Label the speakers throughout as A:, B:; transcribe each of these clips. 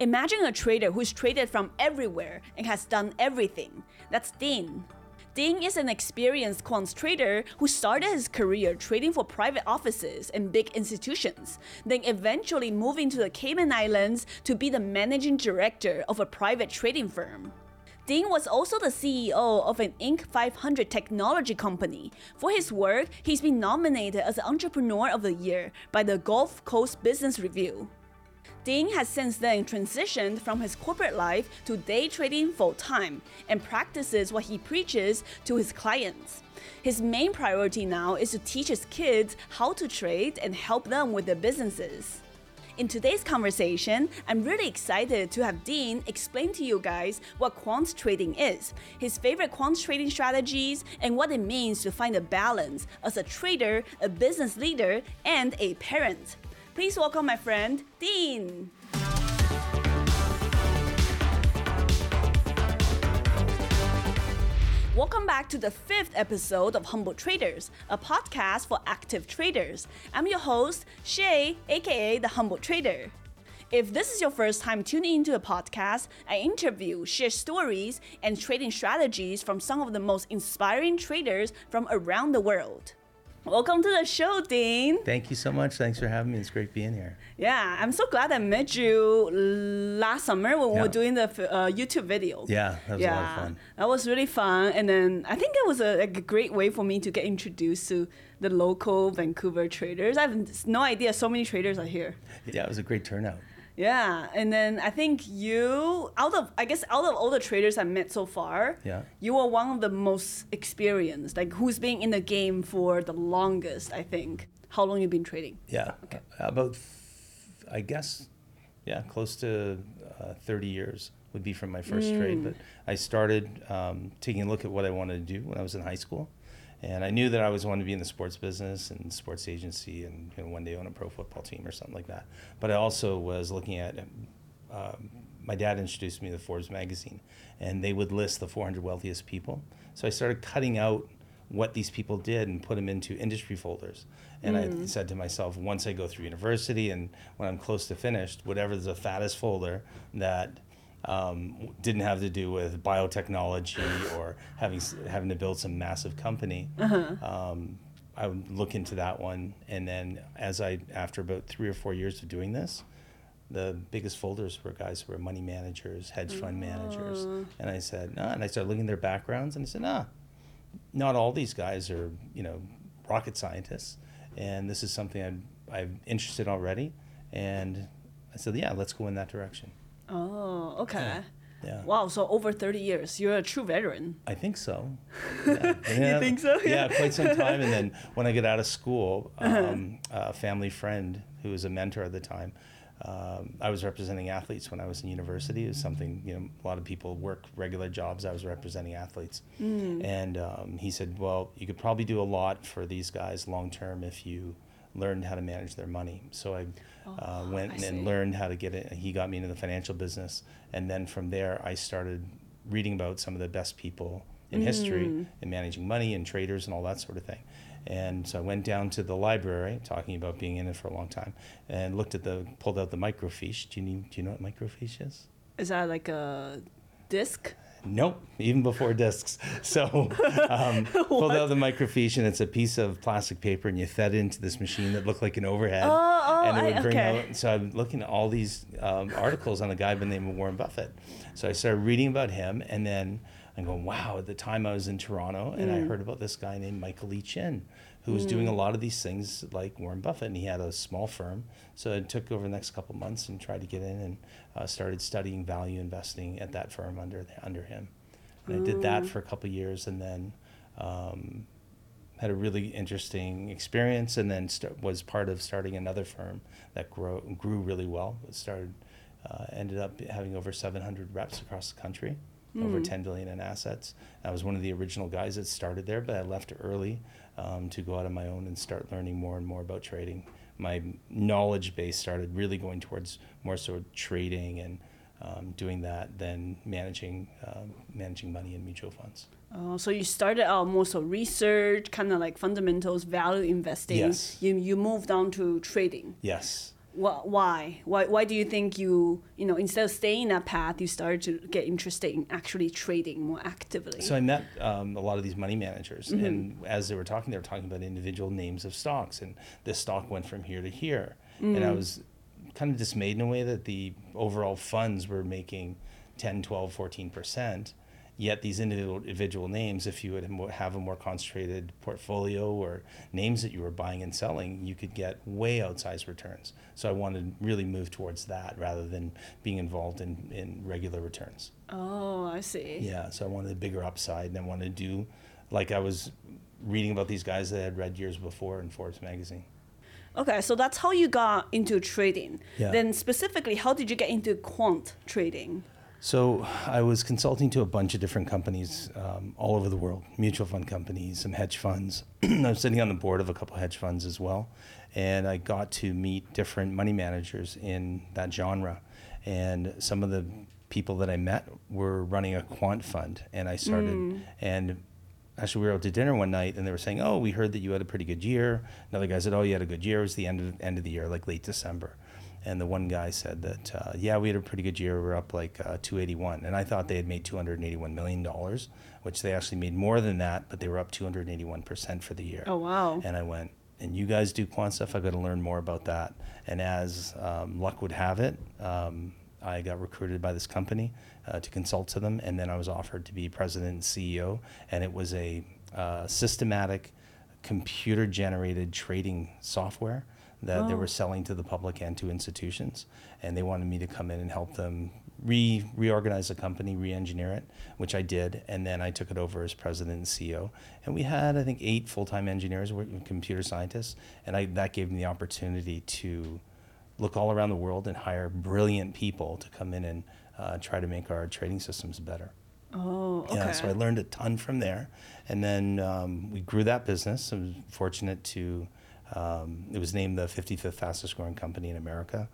A: Imagine a trader who's traded from everywhere and has done everything. That's Dean. Dean is an experienced quants trader who started his career trading for private offices and big institutions, then eventually moving to the Cayman Islands to be the managing director of a private trading firm. Dean was also the CEO of an Inc. 500 technology company. For his work, he's been nominated as Entrepreneur of the Year by the Gulf Coast Business Review. Dean has since then transitioned from his corporate life to day trading full time and practices what he preaches to his clients. His main priority now is to teach his kids how to trade and help them with their businesses. In today's conversation, I'm really excited to have Dean explain to you guys what quant trading is, his favorite quant trading strategies, and what it means to find a balance as a trader, a business leader, and a parent. Please welcome my friend, Dean. Welcome back to the fifth episode of Humbled Traders, a podcast for active traders. I'm your host, Shay, aka The Humbled Trader. If this is your first time tuning into a podcast, I interview, share stories, and trading strategies from some of the most inspiring traders from around the world. Welcome to the show, Dean.
B: Thank you so much. Thanks for having me. It's great being here.
A: Yeah, I'm so glad I met you last summer when we were doing the uh, YouTube video.
B: Yeah, that was a lot of fun.
A: That was really fun. And then I think it was a, like, a great way for me to get introduced to the local Vancouver traders. I have no idea so many traders are here.
B: Yeah, it was a great turnout.
A: Yeah, and then I think you, out of I guess out of all the traders I met so far,
B: Yeah.
A: you are one of the most experienced, like who's been in the game for the longest. I think. How long you've been trading?
B: Yeah, about, th- I guess, yeah, close to uh, 30 years would be from my first trade. But I started um, taking a look at what I wanted to do when I was in high school. And I knew that I always wanted to be in the sports business and sports agency and you know, one day own a pro football team or something like that. But I also was looking at, um, my dad introduced me to Forbes magazine, and they would list the 400 wealthiest people. So I started cutting out what these people did and put them into industry folders. And I said to myself, once I go through university and when I'm close to finished, whatever's the fattest folder that um, didn't have to do with biotechnology or having having to build some massive company. Um, I would look into that one, and then as I after about three or four years of doing this, the biggest folders were guys who were money managers, hedge fund managers, and I said, nah, and I started looking at their backgrounds, and I said, nah, not all these guys are you know rocket scientists, and this is something I'm I'm interested already, and I said, yeah, let's go in that direction.
A: Oh, okay.
B: Yeah.
A: Wow, so over 30 years. You're a true veteran.
B: I think so. Yeah. Yeah.
A: think so?
B: Yeah.
A: Yeah.
B: quite some time. And then when I got out of school, um, a family friend who was a mentor at the time, um, I was representing athletes when I was in university. It was something, you know, a lot of people work regular jobs. I was representing athletes. And um, he said, well, you could probably do a lot for these guys long term if you learned how to manage their money. So I uh, went
A: I
B: and
A: see.
B: learned how to get it. He got me into the financial business. And then from there, I started reading about some of the best people in history in managing money and traders and all that sort of thing. And so I went down to the library, talking about being in it for a long time, and looked at the, pulled out the microfiche. Do you, need, do you know what microfiche is?
A: Is that like a disc?
B: Nope, even before discs. So um, pulled out the microfiche, and it's a piece of plastic paper, and you fed it into this machine that looked like an overhead,
A: Oh, oh,
B: and it would
A: I-
B: bring
A: okay.
B: out. So I'm looking at all these um, articles on a guy by the name of Warren Buffett. So I started reading about him, and then I'm going, wow. At the time, I was in Toronto, and
A: Mm.
B: I heard about this guy named Michael Lee Chin, who was doing a lot of these things like Warren Buffett, and he had a small firm. So I took over the next couple months and tried to get in and uh, started studying value investing at that firm under under him. And I did that for a couple years, and then um, had a really interesting experience, and then st- was part of starting another firm that grow, grew really well. It started, uh, ended up having over 700 reps across the country, over 10 billion in assets. I was one of the original guys that started there, but I left early um, to go out on my own and start learning more and more about trading. My knowledge base started really going towards more so trading and um, doing that than managing um, managing money in mutual funds.
A: Oh, so you started out more so research, kind of like fundamentals, value investing.
B: Yes.
A: You you moved on to trading.
B: Yes.
A: Wh- why? Why? Why do you think you you know instead of staying in that path, you started to get interested in actually trading more actively?
B: So I met um, a lot of these money managers, and as they were talking, they were talking about individual names of stocks, and this stock went from here to here, and I was kind of dismayed in a way that the overall funds were making 10, 12, 14 percent. Yet these individual, individual names, if you would have a more concentrated portfolio or names that you were buying and selling, you could get way outsized returns. So I wanted to really move towards that rather than being involved in, in regular returns.
A: oh, I see.
B: Yeah, so I wanted a bigger upside, and I wanted to do like I was reading about these guys that I had read years before in Forbes magazine.
A: Okay, so that's how you got into trading.
B: Yeah.
A: Then specifically, how did you get into quant trading?
B: So I was consulting to a bunch of different companies um, all over the world, mutual fund companies, some hedge funds. I was sitting on the board of a couple hedge funds as well, and I got to meet different money managers in that genre. And some of the people that I met were running a quant fund, and I started and actually we were out to dinner one night and they were saying, "Oh, we heard that you had a pretty good year." Another guy said, "Oh, you had a good year." It was the end of end of the year, like late December, and the one guy said that, uh, "Yeah, we had a pretty good year. We're up like uh, 281," and I thought they had made 281 million dollars, which they actually made more than that, but they were up 281 percent for the year.
A: Oh wow.
B: And I went, and you guys do quant stuff. I got to learn more about that. And as um, luck would have it, um, I got recruited by this company uh, to consult to them, and then I was offered to be president and CEO. And it was a uh, systematic, computer-generated trading software that they
A: Oh.
B: were selling to the public and to institutions. And they wanted me to come in and help them re reorganize the company, re-engineer it, which I did, and then I took it over as president and CEO. And we had, I think, eight full-time engineers, computer scientists, and I, that gave me the opportunity to look all around the world and hire brilliant people to come in and uh, try to make our trading systems better.
A: Oh, okay.
B: Yeah, so I learned a ton from there, and then um, we grew that business. I was fortunate to. Um, it was named the 55th fastest growing company in America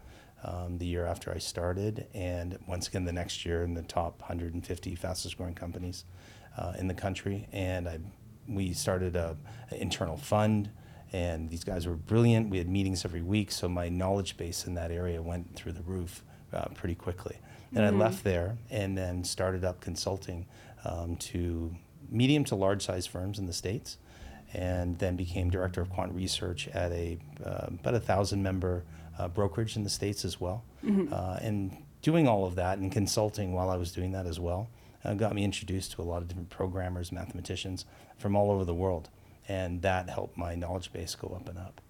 B: um, the year after I started, and once again the next year in the top 150 fastest growing companies uh, in the country. And I, we started a, an internal fund, and these guys were brilliant. We had meetings every week, so my knowledge base in that area went through the roof uh, pretty quickly. And I left there and then started up consulting um, to medium to large size firms in the States and then became director of quant research at a uh, about a thousand member uh, brokerage in the States as well. Uh, and doing all of that and consulting while I was doing that as well uh, got me introduced to a lot of different programmers, mathematicians from all over the world. And that helped my knowledge base go up and up.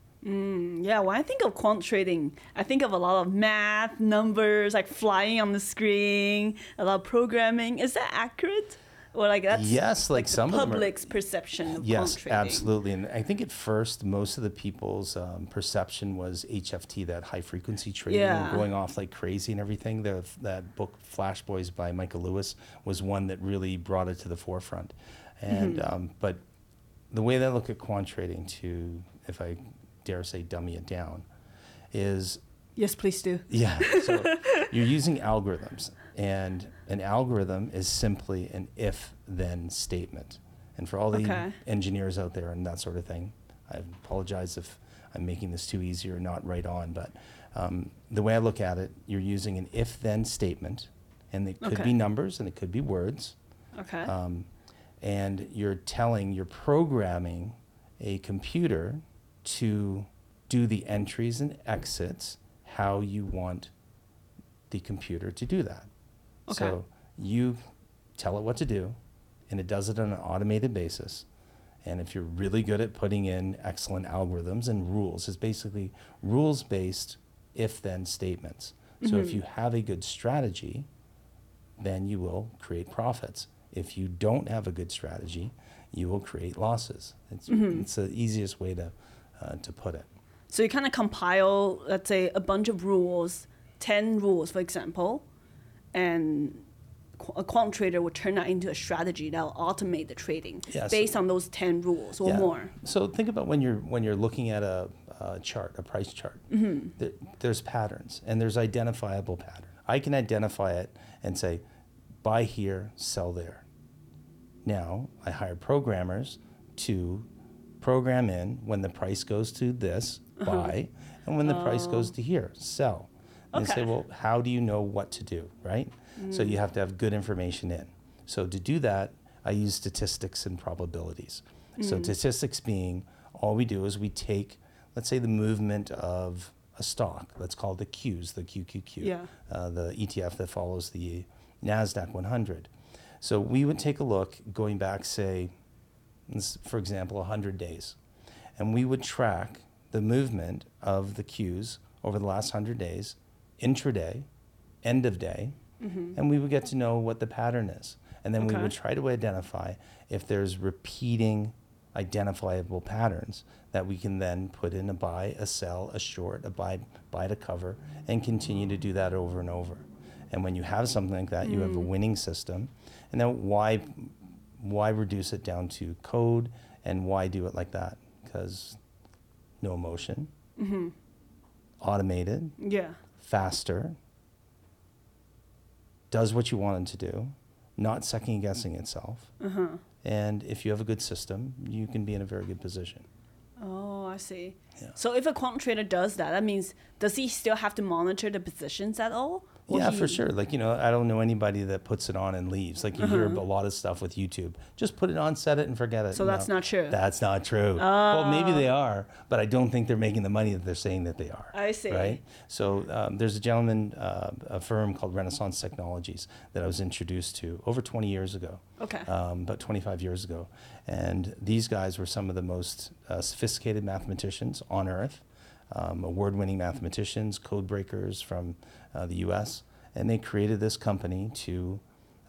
A: Yeah, when I think of quant trading, I think of a lot of math, numbers, like flying on the screen, a lot of programming. Is that accurate? Or like that's
B: Yes, like
A: the
B: some of them are-
A: public's perception of
B: Yes,
A: quant trading.
B: absolutely. And I think at first, most of the people's um, perception was HFT, that high frequency trading,
A: Yeah.
B: going off like crazy and everything. The, that book, Flash Boys by Michael Lewis, was one that really brought it to the forefront. And
A: Mm-hmm.
B: um, but the way that I look at quant trading, to if I dare say dummy it down, is
A: Yes, please do.
B: yeah. So you're using algorithms, and an algorithm is simply an if then statement. And for all the
A: Okay.
B: engineers out there and that sort of thing, I apologize if I'm making this too easy or not right on, but um, the way I look at it, you're using an if then statement, and it could
A: Okay.
B: be numbers and it could be words.
A: Okay.
B: Um, and you're telling, you're programming a computer to do the entries and exits how you want the computer to do that.
A: Okay.
B: So you tell it what to do, and it does it on an automated basis. And if you're really good at putting in excellent algorithms and rules, it's basically rules based if then statements. So if you have a good strategy, then you will create profits. If you don't have a good strategy, you will create losses. It's, it's the easiest way to, uh, to put it.
A: So you kind of compile, let's say, a bunch of rules, 10 rules, for example, and a quant trader will turn that into a strategy that will automate the trading based on those 10 rules or
B: Yeah.
A: more.
B: So think about when you're when you're looking at a, a chart, a price chart. Mm-hmm. There, there's patterns and there's identifiable pattern. I can identify it and say, buy here, sell there. Now I hire programmers to program in when the price goes to this uh-huh. buy, And when the price oh. goes to here, sell. And say, well, how do you know what to do, right? So you have to have good information in. So to do that, I use statistics and probabilities. So statistics being all we do is we take, let's say, the movement of a stock. Let's call it the Qs, the QQQ,
A: Yeah.
B: uh, the ETF that follows the Nasdaq 100. So we would take a look going back, say, for example, 100 days, and we would track the movement of the Qs over the last 100 days, intraday, end of day, mm-hmm. and we would get to know what the pattern is. And then we would try to identify if there's repeating identifiable patterns that we can then put in a buy, a sell, a short, a buy, buy to cover, and continue to do that over and over. And when you have something like that, you have a mm. winning system. And then why, why reduce it down to code, and why do it like that? Because no emotion, mm-hmm. automated,
A: Yeah.
B: Faster, does what you want it to do, not second guessing itself. Uh-huh. And if you have a good system, you can be in a very good position.
A: Oh, I see.
B: Yeah.
A: So if a quant trader does that, that means does he still have to monitor the positions at all? Or
B: yeah,
A: he-
B: for sure. Like, you know, I don't know anybody that puts it on and leaves. Like, you hear a lot of stuff with YouTube. Just put it on, set it, and forget it.
A: Uh-huh. So that's not true.
B: That's not true. well, maybe they are, but I don't think they're making the money that they're saying that they are.
A: I see.
B: Right? So um, there's a gentleman, uh, a firm called Renaissance Technologies that I was introduced to over 20 years ago.
A: Okay.
B: Um, about 25 years ago. And these guys were some of the most uh, sophisticated mathematicians on earth, um, award winning mathematicians, code breakers from uh, the US. And they created this company to,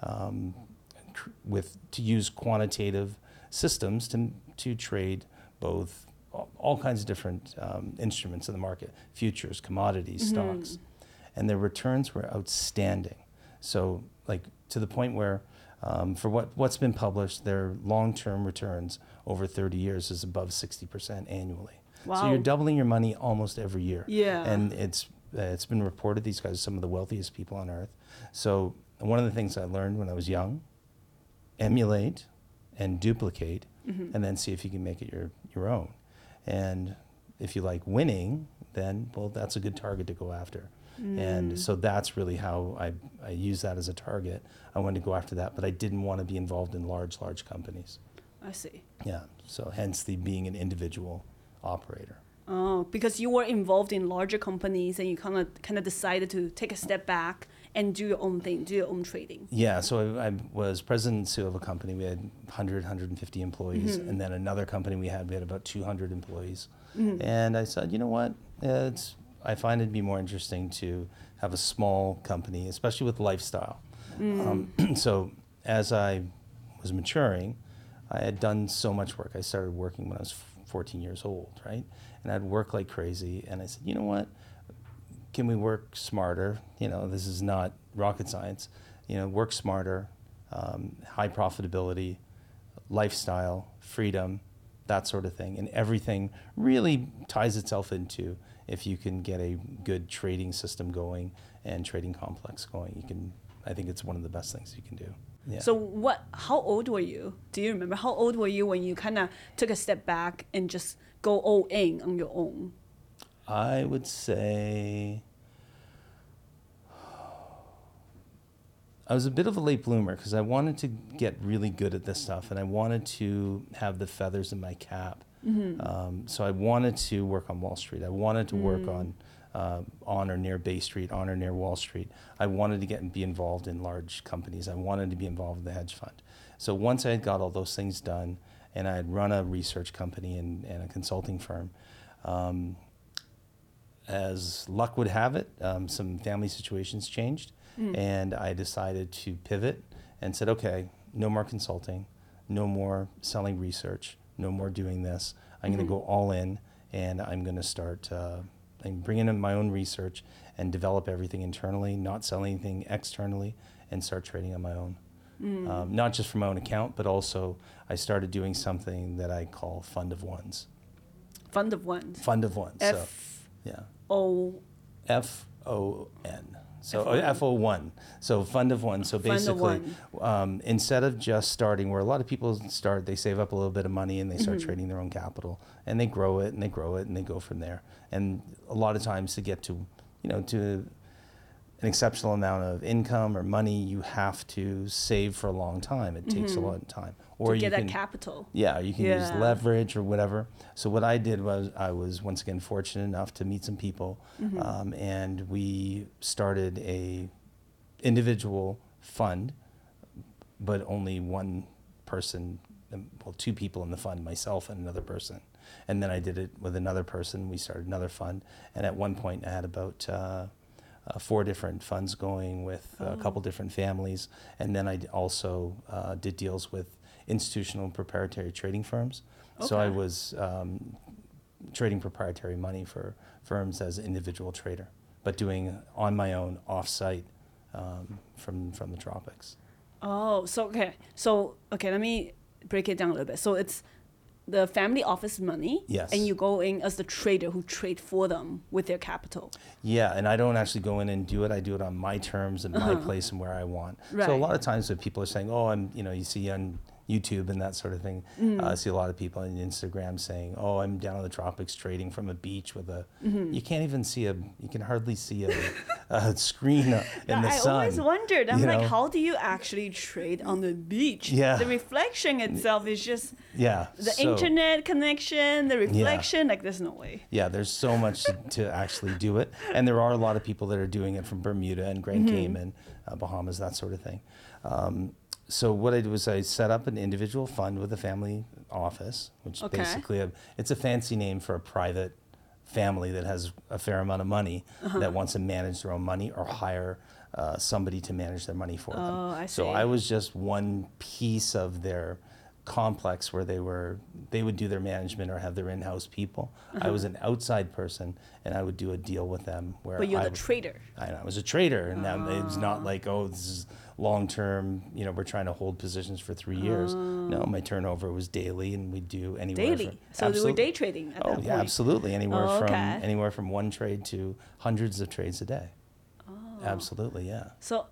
B: um, tr- with, to use quantitative systems to, to trade both all- kinds of different um, instruments in the market futures, commodities, stocks. And their returns were outstanding. So, like, to the point where, um, for what, what's been published, their long term returns over 30 years is above 60% annually. So, you're doubling your money almost every year.
A: Yeah.
B: And it's, uh, it's been reported these guys are some of the wealthiest people on earth. So, one of the things I learned when I was young emulate and duplicate, and then see if you can make it your, your own. And if you like winning, then, well, that's a good target to go after. And so that's really how I, I use that as a target. I wanted to go after that, but I didn't want to be involved in large, large companies.
A: I see.
B: Yeah. So hence the being an individual operator.
A: Oh, because you were involved in larger companies and you kind of kind of decided to take a step back and do your own thing, do your own trading.
B: Yeah, so I, I was president and CEO of a company. We had 100, 150 employees.
A: Mm-hmm.
B: And then another company we had, we had about 200 employees. And I said, you know what? It's, I find it'd be more interesting to have a small company, especially with lifestyle. Um, so as I was maturing, I had done so much work. I started working when I was 14 years old, right? And I'd work like crazy. And I said, you know what? can we work smarter? You know, this is not rocket science. You know, work smarter, um, high profitability, lifestyle, freedom, that sort of thing. And everything really ties itself into if you can get a good trading system going and trading complex going. You can, I think it's one of the best things you can do. Yeah.
A: So what? How old were you? Do you remember how old were you when you kind of took a step back and just go all in on your own?
B: I would say I was a bit of a late bloomer because I wanted to get really good at this stuff and I wanted to have the feathers in my cap. Um, so I wanted to work on Wall Street. I wanted to work on uh, on or near Bay Street, on or near Wall Street. I wanted to get and be involved in large companies. I wanted to be involved in the hedge fund. So once I had got all those things done, and I had run a research company and, and a consulting firm, um, as luck would have it, um, some family situations changed, and I decided to pivot and said, okay, no more consulting, no more selling research, no more doing this. I'm going to go all in, and I'm going to start. Uh, I'm bringing in my own research and develop everything internally, not sell anything externally, and start trading on my own. Um, not just for my own account, but also I started doing something that I call fund of ones.
A: Fund of ones.
B: Fund of ones. so,
A: F
B: yeah.
A: O.
B: F O N. So uh, FO1. So fund of one. So basically,
A: one.
B: um, instead of just starting where a lot of people start, they save up a little bit of money and they start
A: Mm-hmm.
B: trading their own capital and they grow it and they grow it and they go from there. And a lot of times to get to, you know, to an exceptional amount of income or money, you have to save for a long time. It takes a lot of time. Or
A: Mm-hmm. to
B: you
A: get that
B: can,
A: capital.
B: yeah, you can use leverage or whatever. So what I did was I was once again fortunate enough to meet some people,
A: Mm-hmm.
B: um, and we started a individual fund, but only one person, well, two people in the fund, myself and another person. And then I did it with another person. We started another fund, and at one point I had about. Uh, uh, four different funds going with a couple different families, and then I also uh, did deals with institutional and proprietary trading firms. So I was um, trading proprietary money for firms as an individual trader, but doing on my own off-site um, from from the tropics.
A: Oh, so okay. So okay, let me break it down a little bit. So it's the family office money.
B: Yes.
A: And you go in as the trader who trade for them with their capital.
B: Yeah, and I don't actually go in and do it. I do it on my terms and my uh-huh. place and where I want. So a lot of times when people are saying, "Oh, I'm," you know, you see on YouTube and that sort of thing. Mm. Uh, I see a lot of people on Instagram saying, "Oh, I'm down in the tropics trading from a beach with a." Mm-hmm. You can't even see a. You can hardly see a, a screen in the
A: I
B: sun.
A: always wondered. I'm like,
B: know?
A: how do you actually trade on the beach?
B: Yeah.
A: The reflection itself is just
B: Yeah.
A: the
B: so-
A: internet connection, the reflection. Yeah. Like, there's no way.
B: Yeah, there's so much to, to actually do it, and there are a lot of people that are doing it from Bermuda and Grand
A: Mm-hmm.
B: Cayman, uh, Bahamas, that sort of thing. Um, so what I did was I set up an individual fund with a family office, which
A: Okay.
B: basically a, it's a fancy name for a private family that has a fair amount of money
A: Uh-huh.
B: that wants to manage their own money or hire uh, somebody to manage their money for them.
A: Oh, I
B: So. I was just one piece of their complex where they were they would do their management or have their in-house people. I was an outside person and I would do a deal with them where
A: Uh-huh. But you're
B: I
A: the
B: would-
A: trader.
B: I, I was a trader, and now it's not like oh this is long term. You know, we're trying to hold positions for three years. No, my turnover was daily, and we do anywhere
A: Daily.
B: From,
A: So we were day trading at
B: Oh yeah, absolutely. Anywhere
A: Oh,
B: from anywhere from one trade to hundreds of trades a day.
A: Oh.
B: Absolutely, yeah.
A: So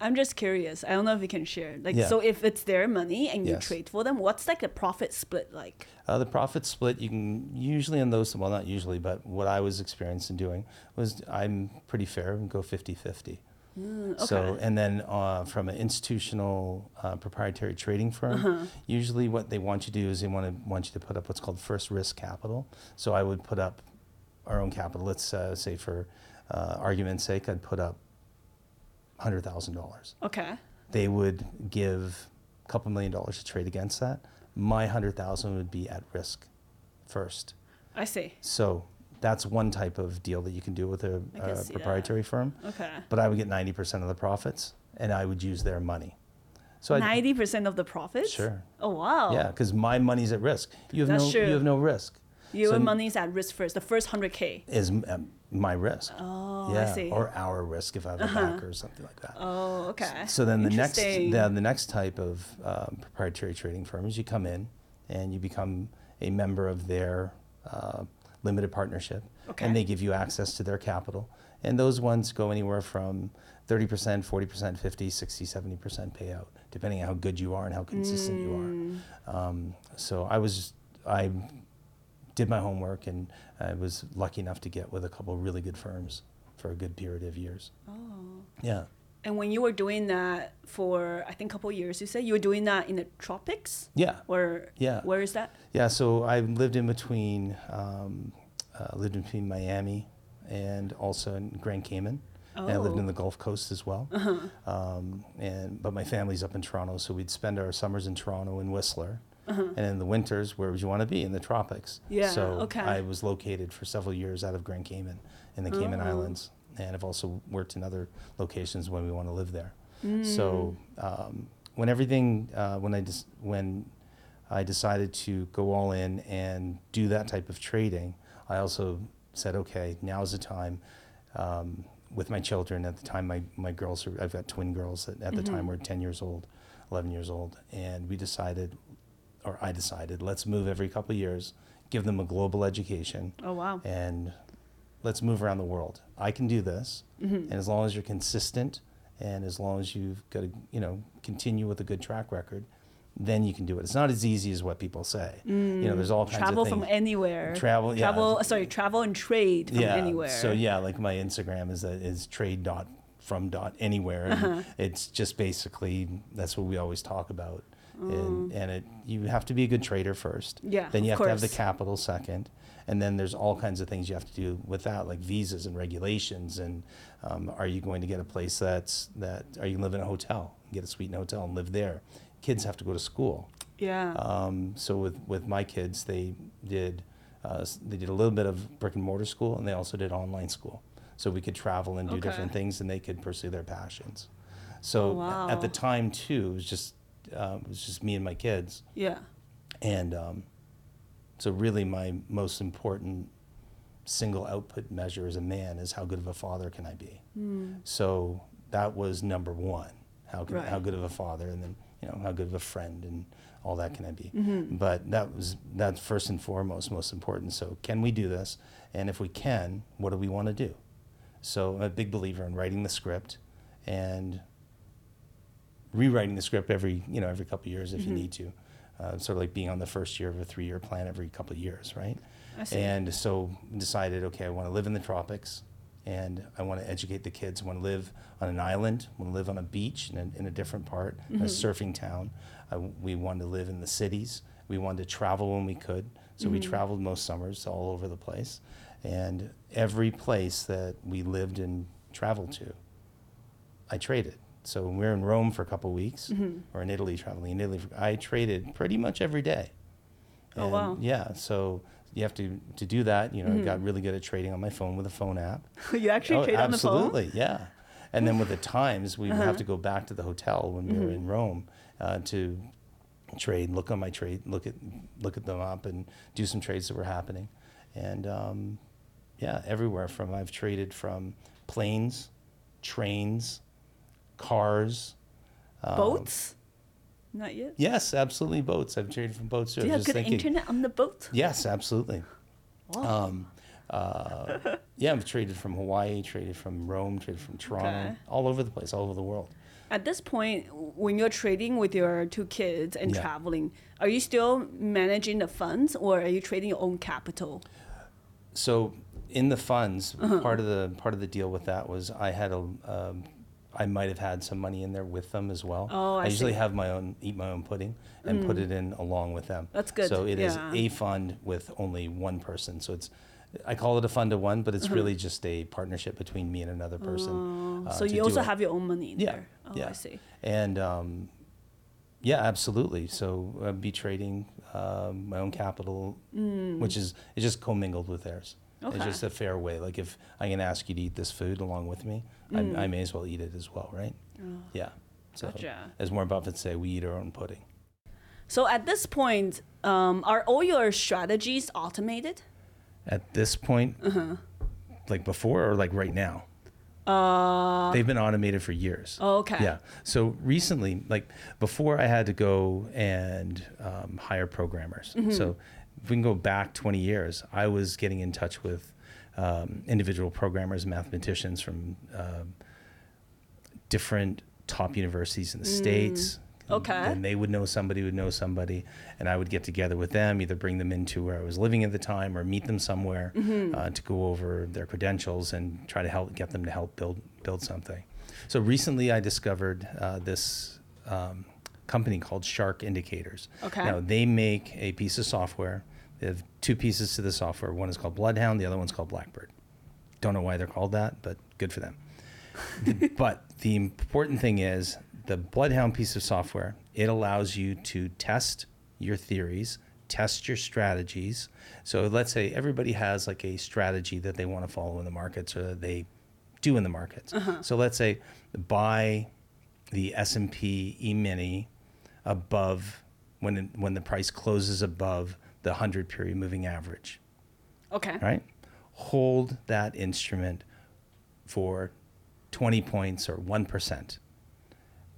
A: I'm just curious. I don't know if you can share. Like,
B: Yeah.
A: so if it's their money and you
B: Yes.
A: trade for them, what's like the profit split like?
B: Uh, the profit split, you can usually in those, well, not usually, but what I was experienced in doing was I'm pretty fair and go 50 50. So,
A: okay.
B: and then uh, from an institutional uh, proprietary trading firm, usually what they want you to do is they want to want you to put up what's called first risk capital. So I would put up our own capital. Let's uh, say for uh, argument's sake, I'd put up hundred thousand dollars
A: Okay.
B: they would give a couple million dollars to trade against that. My hundred thousand would be at risk first.
A: I see.
B: So that's one type of deal that you can do with a, a
A: see that.
B: proprietary firm.
A: Okay.
B: But I would get ninety percent of the profits, and I would use their money. So
A: Ninety percent of the profits.
B: Sure.
A: Oh wow.
B: yeah, because my money's at risk. You have
A: That's
B: no
A: true.
B: you have no risk.
A: Your
B: So-
A: money's at risk first. The first hundred k.
B: Is um, my risk.
A: Oh, I see.
B: or our risk if I have a backer or something like that.
A: Oh, okay.
B: So then the next
A: Interesting.
B: the, the next type of um, proprietary trading firm is you come in and you become a member of their uh, limited partnership,
A: Okay.
B: and they give you access to their capital. And those ones go anywhere from 30%, 40%, 50, 60, 70% payout, depending on how good you are and how consistent you
A: Mm.
B: are. Um, so I was I did my homework and I was lucky enough to get with a couple really good firms for a good period of years.
A: Oh.
B: Yeah.
A: And when you were doing that for I think a couple of years, you said you were doing that in the tropics,
B: Yeah.
A: or
B: Yeah.
A: where is that?
B: Yeah, so I lived in between, um, uh, lived in between Miami and also in Grand Cayman. And I lived in
A: Oh.
B: the Gulf Coast as well.
A: Uh-huh.
B: Um, and but my family's up in Toronto, so we'd spend our summers in Toronto and Whistler. And in the winters, where would you want to be? In the tropics.
A: Uh-huh. Yeah,
B: So
A: okay.
B: I was located for several years out of Grand Cayman in the Cayman
A: Oh.
B: Islands, and I've also worked in other locations when we want to live there.
A: Mm.
B: So um, when everything, uh, when I just when I decided to go all in and do that type of trading, I also said, okay, now's the time. Um, with my children at the time, my, my girls are, I've got twin girls that at the time were 10 years old, 11 years old. And we decided, or I decided, let's move every couple of years, give them a global education,
A: Oh wow.
B: and let's move around the world. I can do this,
A: Mm-hmm.
B: and as long as you're consistent, and as long as you've got to, you know, continue with a good track record, then you can do it. It's not as easy as what people say. You know, there's all kinds
A: Travel
B: of things.
A: from anywhere.
B: Travel, yeah.
A: Travel. Sorry, travel and trade from
B: yeah.
A: anywhere.
B: So yeah, like my Instagram is that is trade dot from dot anywhere. And
A: Uh-huh.
B: It's just basically that's what we always talk about.
A: Mm.
B: And and it you have to be a good trader first.
A: Yeah,
B: Then you have to have the capital second. And then there's all kinds of things you have to do with that, like visas and regulations. And um, are you going to get a place that's that? Are you gonna live in a hotel? Get a suite in a hotel and live there. Kids have to go to school.
A: Yeah.
B: Um, so with, with my kids, they did uh, they did a little bit of brick and mortar school, and they also did online school. So we could travel and do
A: Okay.
B: different things, and they could pursue their passions. So
A: Oh,
B: a- at the time too, it was just uh, it was just me and my kids,
A: yeah.
B: and um, so really my most important single output measure as a man is how good of a father can I be. So that was number one. How can, how good of a father, and then you know how good of a friend, and all that can I be.
A: Mm-hmm.
B: But that was that's first and foremost most important. So can we do this? And if we can, what do we want to do? So I'm a big believer in writing the script, and rewriting the script every you know every couple of years if
A: Mm-hmm.
B: you need to. Uh, sort of like being on the first year of a three-year plan every couple of years, right?
A: I see.
B: And so decided, okay, I want to live in the tropics, and I want to educate the kids. I want to live on an island. I want to live on a beach in a, in a different part,
A: Mm-hmm.
B: a surfing town. I, we wanted to live in the cities. We wanted to travel when we could. So
A: Mm-hmm.
B: we traveled most summers all over the place, and every place that we lived and traveled to, I traded. So when we were in Rome for a couple of weeks,
A: Mm-hmm.
B: or in Italy, traveling in Italy, I traded pretty much every day.
A: Oh, wow.
B: Yeah, so you have to to do that. You know, I got really good at trading on my phone with a phone app.
A: you actually
B: Oh,
A: trade on the phone? Uh-huh.
B: absolutely, yeah. And then with the times, we would have to go back to the hotel when we were
A: Mm-hmm.
B: in Rome uh, to trade, look on my trade, look at look at them up, and do some trades that were happening. And um, yeah, everywhere from I've traded from planes, trains, cars. um,
A: Boats? Not yet.
B: Yes, absolutely boats. I've traded from boats too.
A: Do you have good
B: just thinking-
A: internet on the boat?
B: Yes, absolutely.
A: Wow.
B: Um, uh, yeah, I've traded from Hawaii, traded from Rome, traded from Toronto,
A: Okay.
B: all over the place, all over the world.
A: At this point, when you're trading with your two kids and
B: Yeah.
A: traveling, are you still managing the funds or are you trading your own capital?
B: So in the funds,
A: Uh-huh.
B: part of the part of the deal with that was I had a, um, I might have had some money in there with them as well.
A: Oh, I
B: usually
A: see. Mm.
B: have my own, eat my own pudding, and put it in along with them.
A: That's good,
B: So it is
A: yeah.
B: a fund with only one person. So it's, I call it a fund of one, but it's really just a partnership between me and another person. uh,
A: Uh-huh. so you also have your own money in
B: Yeah,
A: there. Oh,
B: yeah.
A: I see.
B: And um, yeah, absolutely. So I'd be trading um, my own capital, which is it's just commingled with theirs. Okay. It's
A: Mm.
B: Just a fair way. Like if I can ask you to eat this food along with me, I, I may as well eat it as well, right? Yeah. So
A: Mm. Gotcha.
B: as Warren Buffett say, we eat our own pudding.
A: So at this point, um, are all your strategies automated?
B: At this point,
A: Uh-huh.
B: like before or like right now?
A: Uh,
B: They've been automated for years.
A: okay.
B: Yeah. So recently, like before, I had to go and um, hire programmers.
A: Mm-hmm.
B: So if we can go back 20 years, I was getting in touch with um, individual programmers, mathematicians from um, different top universities in the states.
A: Mm. Okay.
B: And they would know somebody would know somebody, and I would get together with them, either bring them into where I was living at the time, or meet them somewhere
A: Mm-hmm.
B: uh, to go over their credentials and try to help get them to help build build something. So recently, I discovered uh, this um, company called Shark Indicators.
A: Okay.
B: Now they make a piece of software. Two pieces to the software. One is called Bloodhound. The other one's called Blackbird. Don't know why they're called that, but good for them. The- but the important thing is the Bloodhound piece of software. It allows you to test your theories, test your strategies. So let's say everybody has like a strategy that they want to follow in the markets or that they do in the markets. Uh-huh. So let's say buy the S&P E-mini above when it, when the price closes above the 100 period moving average
A: Okay.
B: right? Hold that instrument for 20 points or 1%.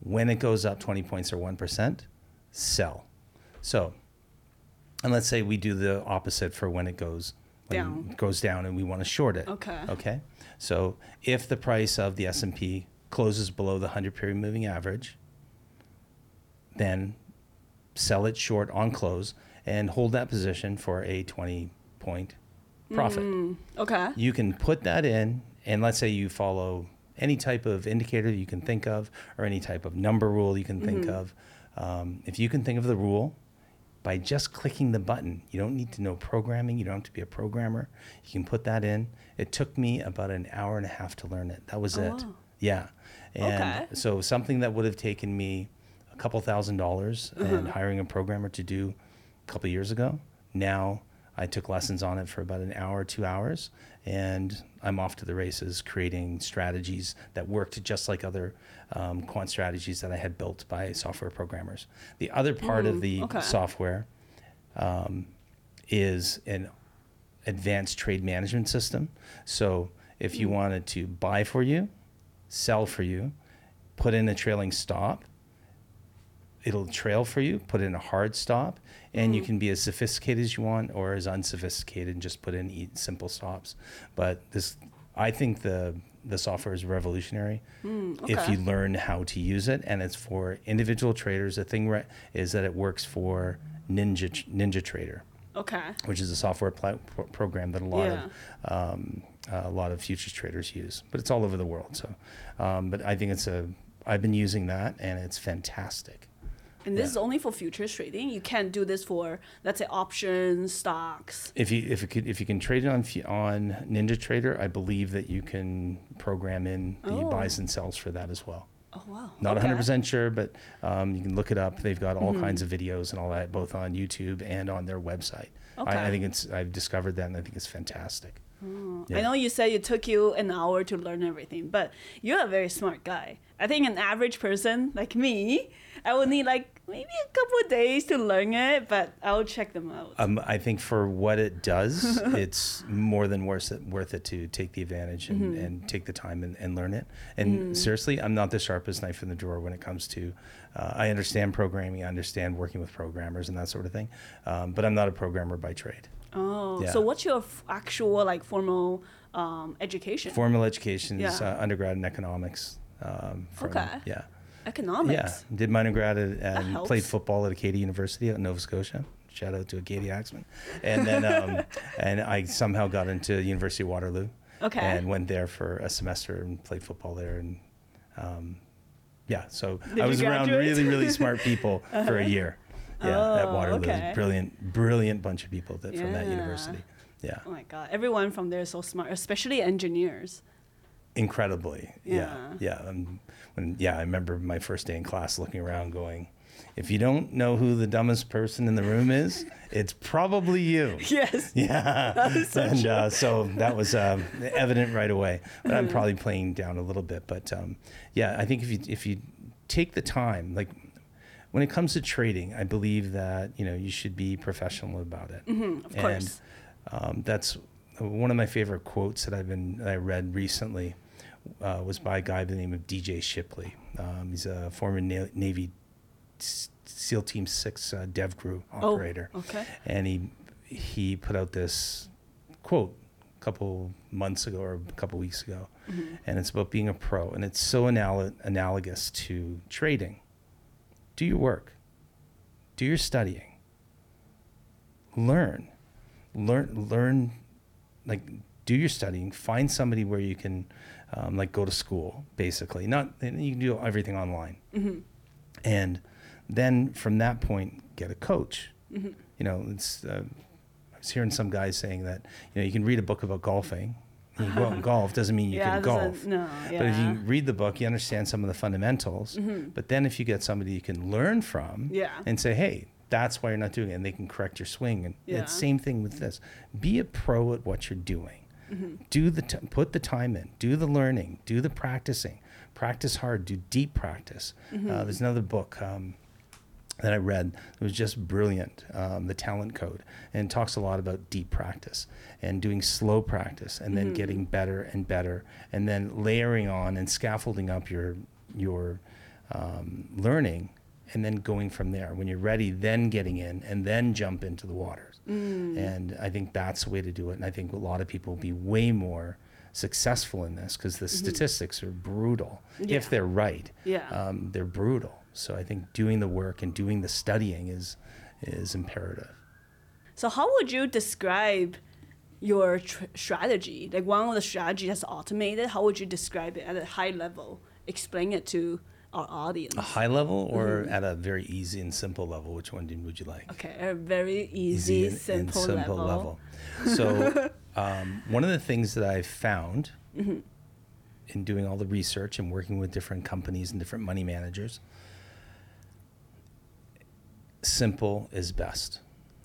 B: When it goes up 20 points or 1%, sell. So, and let's say we do the opposite for when it goes when
A: Down.
B: it goes down and we want to short it.
A: Okay.
B: Okay. So if the price of the S&P closes below the 100 period moving average, then sell it short on close and hold that position for a 20 point profit.
A: Okay.
B: You can put that in, and let's say you follow any type of indicator you can think of, or any type of number rule you can think of. Um, if you can think of the rule, by just clicking the button, you don't need to know programming. You don't have to be a programmer. You can put that in. It took me about an hour and a half to learn it. That was
A: Oh,
B: it.
A: wow.
B: Yeah. And
A: Okay.
B: so something that would have taken me a couple thousand dollars
A: Uh-huh.
B: and hiring a programmer to do a couple years ago, now I took lessons on it for about an hour, two hours, and I'm off to the races creating strategies that worked just like other um, quant strategies that I had built by software programmers. The other part of the
A: Mm, okay.
B: software um, is an advanced trade management system. So if you wanted to buy for you, sell for you, put in a trailing stop, it'll trail for you, put in a hard stop, and you can be as sophisticated as you want or as unsophisticated and just put in simple stops. But this, I think the the software is revolutionary if
A: Hmm, okay.
B: you learn how to use it, and it's for individual traders. The thing re- is that it works for Ninja NinjaTrader
A: Okay.
B: which is a software pro- program that a lot
A: Yeah.
B: of um, a lot of futures traders use, but it's all over the world. So, um, but I think it's a I've been using that and it's fantastic.
A: And this
B: Yeah.
A: is only for futures trading. You can't do this for, let's say, options, stocks.
B: If you if it could, if you can trade it on on NinjaTrader, I believe that you can program in the
A: Oh.
B: buys and sells for that as well.
A: Oh wow.
B: Not
A: okay.
B: 100% sure, but um, you can look it up. They've got all kinds of videos and all that, both on YouTube and on their website.
A: Okay.
B: I, I think it's I've discovered that, and I think it's fantastic.
A: I know you said it took you an hour to learn everything, but you're a very smart guy. I think an average person like me, I would need like maybe a couple of days to learn it, but I'll check them out.
B: Um, I think for what it does, it's more than worth it, worth it to take the advantage and,
A: Mm-hmm.
B: and take the time and, and learn it. And
A: Mm.
B: seriously, I'm not the sharpest knife in the drawer when it comes to. Uh, I understand programming, I understand working with programmers and that sort of thing, um, but I'm not a programmer by trade.
A: oh,
B: yeah.
A: so what's your f- actual like formal um, education?
B: Formal education is
A: Yeah.
B: uh, undergrad in economics. Um, from,
A: Okay.
B: Yeah.
A: Economics.
B: Yeah, did my undergrad at, and played football at Acadia University at Nova Scotia. Shout out to Acadia Axemen. And then, um, and I somehow got into University of Waterloo.
A: Okay.
B: And went there for a semester and played football there. And um, yeah, so
A: Did
B: I was around really, really smart people for a year. Yeah, at
A: Oh,
B: Waterloo.
A: okay.
B: Brilliant, brilliant bunch of people that, from that university. Yeah,
A: Oh my god, everyone from there is so smart, especially engineers.
B: Incredibly. Yeah,
A: Yeah.
B: yeah. Um, when, yeah, I remember my first day in class looking around, going, "If you don't know who the dumbest person in the room is, it's probably you."
A: Yes.
B: Yeah,
A: so
B: and uh, so that was um, evident right away. But. I'm probably playing down a little bit. But um, yeah, I think if you if you take the time, like when it comes to trading, I believe that you know you should be professional about it.
A: Mm-hmm, of course.
B: And um, that's one of my favorite quotes that I've been that I read recently uh, was by a guy by the name of DJ Shipley. Um, he's a former Na- Navy SEAL Team Six uh, DEVGRU
A: Oh,
B: operator
A: okay.
B: and he he put out this quote a couple months ago or a couple weeks ago, and it's about being a pro, and it's so anal- analogous to trading. Do your work, do your studying, learn, learn, learn, like do your studying. Find somebody where you can, um, like, go to school. Basically, not you can do everything online and then from that point get a coach
A: Mm-hmm.
B: you know it's uh, i was hearing some guys saying that you know you can read a book about golfing you go out and golf doesn't mean you
A: yeah,
B: can golf
A: No, yeah.
B: but if you read the book you understand some of the fundamentals but then if you get somebody you can learn from
A: Yeah.
B: and say hey that's why you're not doing it and they can correct your swing and
A: Yeah.
B: it's same thing with this be a pro at what you're doing do the t- put the time in. Do the learning. Do the practicing. Practice hard. Do deep practice. Uh, there's another book um, that I read that was just brilliant, um, The Talent Code, and it talks a lot about deep practice and doing slow practice and then getting better and better and then layering on and scaffolding up your your um, learning and then going from there. When you're ready, then getting in and then jump into the waters.
A: Mm.
B: And I think that's the way to do it. And I think a lot of people will be way more successful in this because the statistics are brutal.
A: Mm-hmm. Yeah.
B: If they're right,
A: Yeah.
B: um, they're brutal. So I think doing the work and doing the studying is is imperative.
A: So how would you describe your tr- strategy? Like one of the strategy that's automated. How would you describe it at a high level? Explain it to our audience.
B: A high level or
A: Mm-hmm.
B: at a very easy and simple level? Which one would you like?
A: Okay, a very easy,
B: and-
A: simple,
B: and simple
A: level.
B: So, um, one of the things that I've found
A: Mm-hmm.
B: in doing all the research and working with different companies and different money managers, simple is best.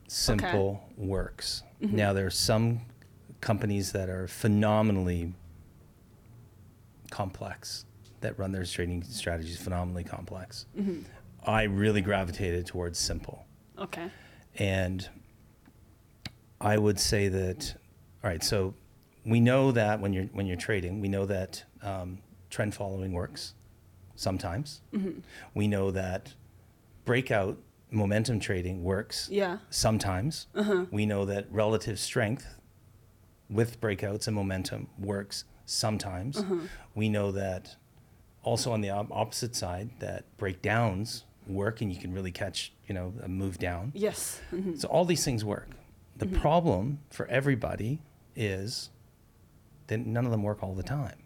B: Simple works.
A: Mm-hmm.
B: Now, there are some companies that are phenomenally complex that run their trading strategies phenomenally complex.
A: Mm-hmm.
B: I really gravitated towards simple.
A: Okay.
B: And I would say that, all right, so we know that when you're when you're trading, we know that um, trend following works sometimes. We know that breakout momentum trading works
A: Yeah.
B: sometimes. Uh-huh. We know that relative strength with breakouts and momentum works sometimes. We know that also on the op- opposite side that breakdowns work and you can really catch, you know, a move down.
A: Yes. Mhm.
B: So all these things work. The problem for everybody is that none of them work all the time.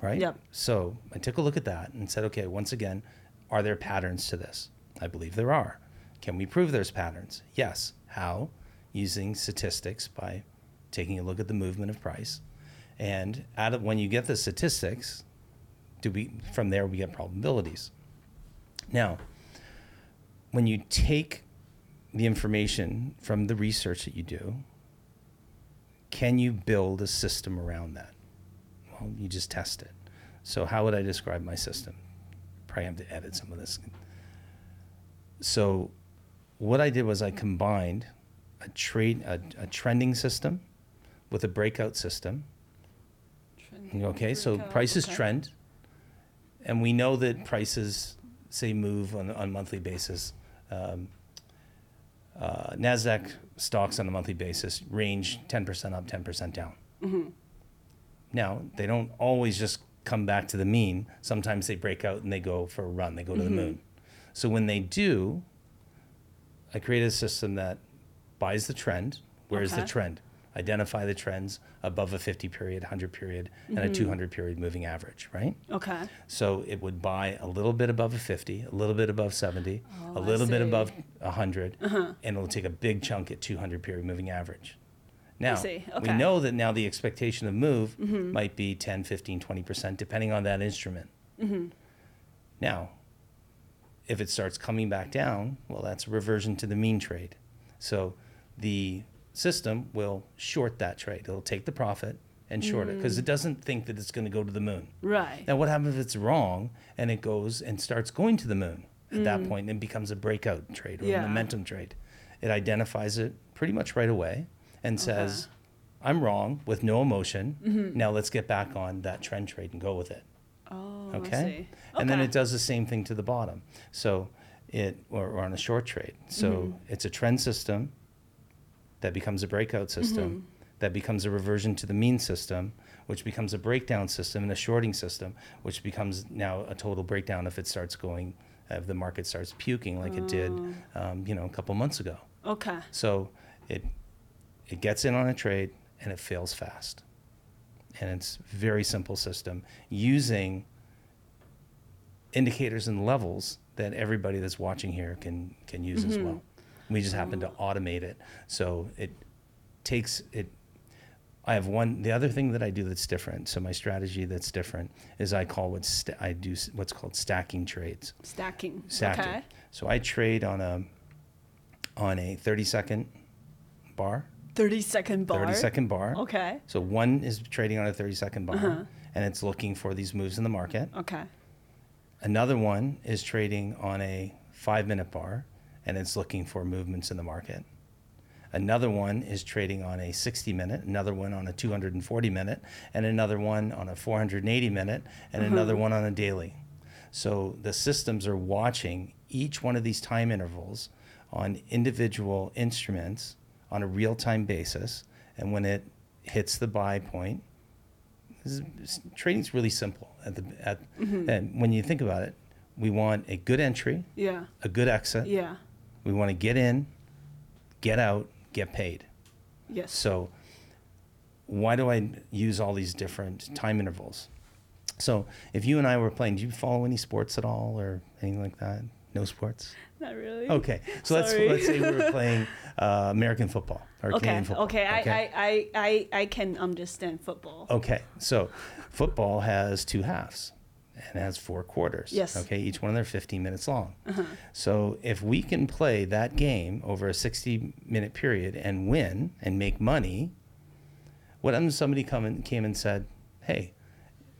B: Right?
A: Yep.
B: So I took a look at that and said, okay, once again, are there patterns to this? I believe there are. Can we prove there's patterns? Yes. How? Using statistics by taking a look at the movement of price. And out of when you get the statistics, do we from there we get probabilities. Now, when you take the information from the research that you do, can you build a system around that? Well, you just test it. So, how would I describe my system? Probably have to edit some of this. So, what I did was I combined a trade a, a trending system with a breakout system. Okay, so prices
A: okay.
B: trend, and we know that prices say move on on a monthly basis. Um, uh, Nasdaq stocks on a monthly basis range 10% up, 10% down. Now they don't always just come back to the mean. Sometimes they break out and they go for a run. They go to the moon. So when they do, I create a system that buys the trend. Where's the trend? Identify the trends above a 50 period, 100 period, and a 200 period moving average, right?
A: Okay.
B: So it would buy a little bit above a 50, a little bit above 70,
A: Oh,
B: a little bit.
A: Uh-huh.
B: above 100, and it'll take a big chunk at 200 period moving average. Now,
A: see.
B: we
A: Mm-hmm.
B: know that now the expectation of move might be 10, 15, 20%, depending on that instrument.
A: Mm-hmm.
B: Now, if it starts coming back down, well, that's a reversion to the mean trade. So the system will short that trade. It'll take the profit and short it
A: Mm.
B: because it doesn't think that it's going to go to the moon.
A: Right.
B: Now, what happens if it's wrong and it goes and starts going to the moon at that point and becomes a breakout trade or
A: Mm. Yeah.
B: a momentum trade? It identifies it pretty much right away and says, I'm wrong with no emotion.
A: Mm-hmm.
B: Now let's get back on that trend trade and go with it.
A: Oh, I
B: Okay. And then it does the same thing to the bottom. So it, or, or on a short trade. So
A: Mm-hmm.
B: it's a trend system that becomes a breakout system,
A: Mm-hmm.
B: that becomes a reversion to the mean system, which becomes a breakdown system and a shorting system, which becomes now a total breakdown if it starts going, if the market starts puking like it did,
A: Oh.
B: um, you know, a couple months ago.
A: Okay.
B: So it it gets in on a trade and it fails fast. And it's very simple system using indicators and levels that everybody that's watching here can can use as well. We just happen to automate it. So it takes it I have one the other thing that I do that's different. So my strategy that's different is I call what's sta- I do what's called stacking trades
A: Stacking.
B: stacking.
A: Okay.
B: So I trade on a on a 30 second bar,
A: 30 second bar.
B: 30 second bar.
A: Okay.
B: So one is trading on a 30 second bar
A: Uh-huh.
B: and it's looking for these moves in the market.
A: Okay.
B: Another one is trading on a 5 minute bar and it's looking for movements in the market. Another one is trading on a 60 minute, another one on a 240 minute, and another one on a 480 minute, and mm-hmm. another one on a daily. So the systems are watching each one of these time intervals on individual instruments on a real time basis. And when it hits the buy point, this is, trading's really simple. At the, at, mm-hmm. And when you think about it, we want a good entry,
A: Yeah.
B: a good exit.
A: Yeah.
B: We want to get in, get out, get paid.
A: Yes.
B: So, why do I use all these different time intervals? So, if you and I were playing, do you follow any sports at all or anything like that? No sports.
A: Not really.
B: Okay, so let's let's say we were playing uh, American football or
A: Okay.
B: Canadian football.
A: Okay. I, I, I, I, I can understand football.
B: Okay, so football has two halves and has four quarters.
A: Yes. Uh-huh.
B: Okay, each one of them are 15 minutes long. So if we can play that game over a 60 minute period and win and make money, what if somebody come and came and said, "Hey,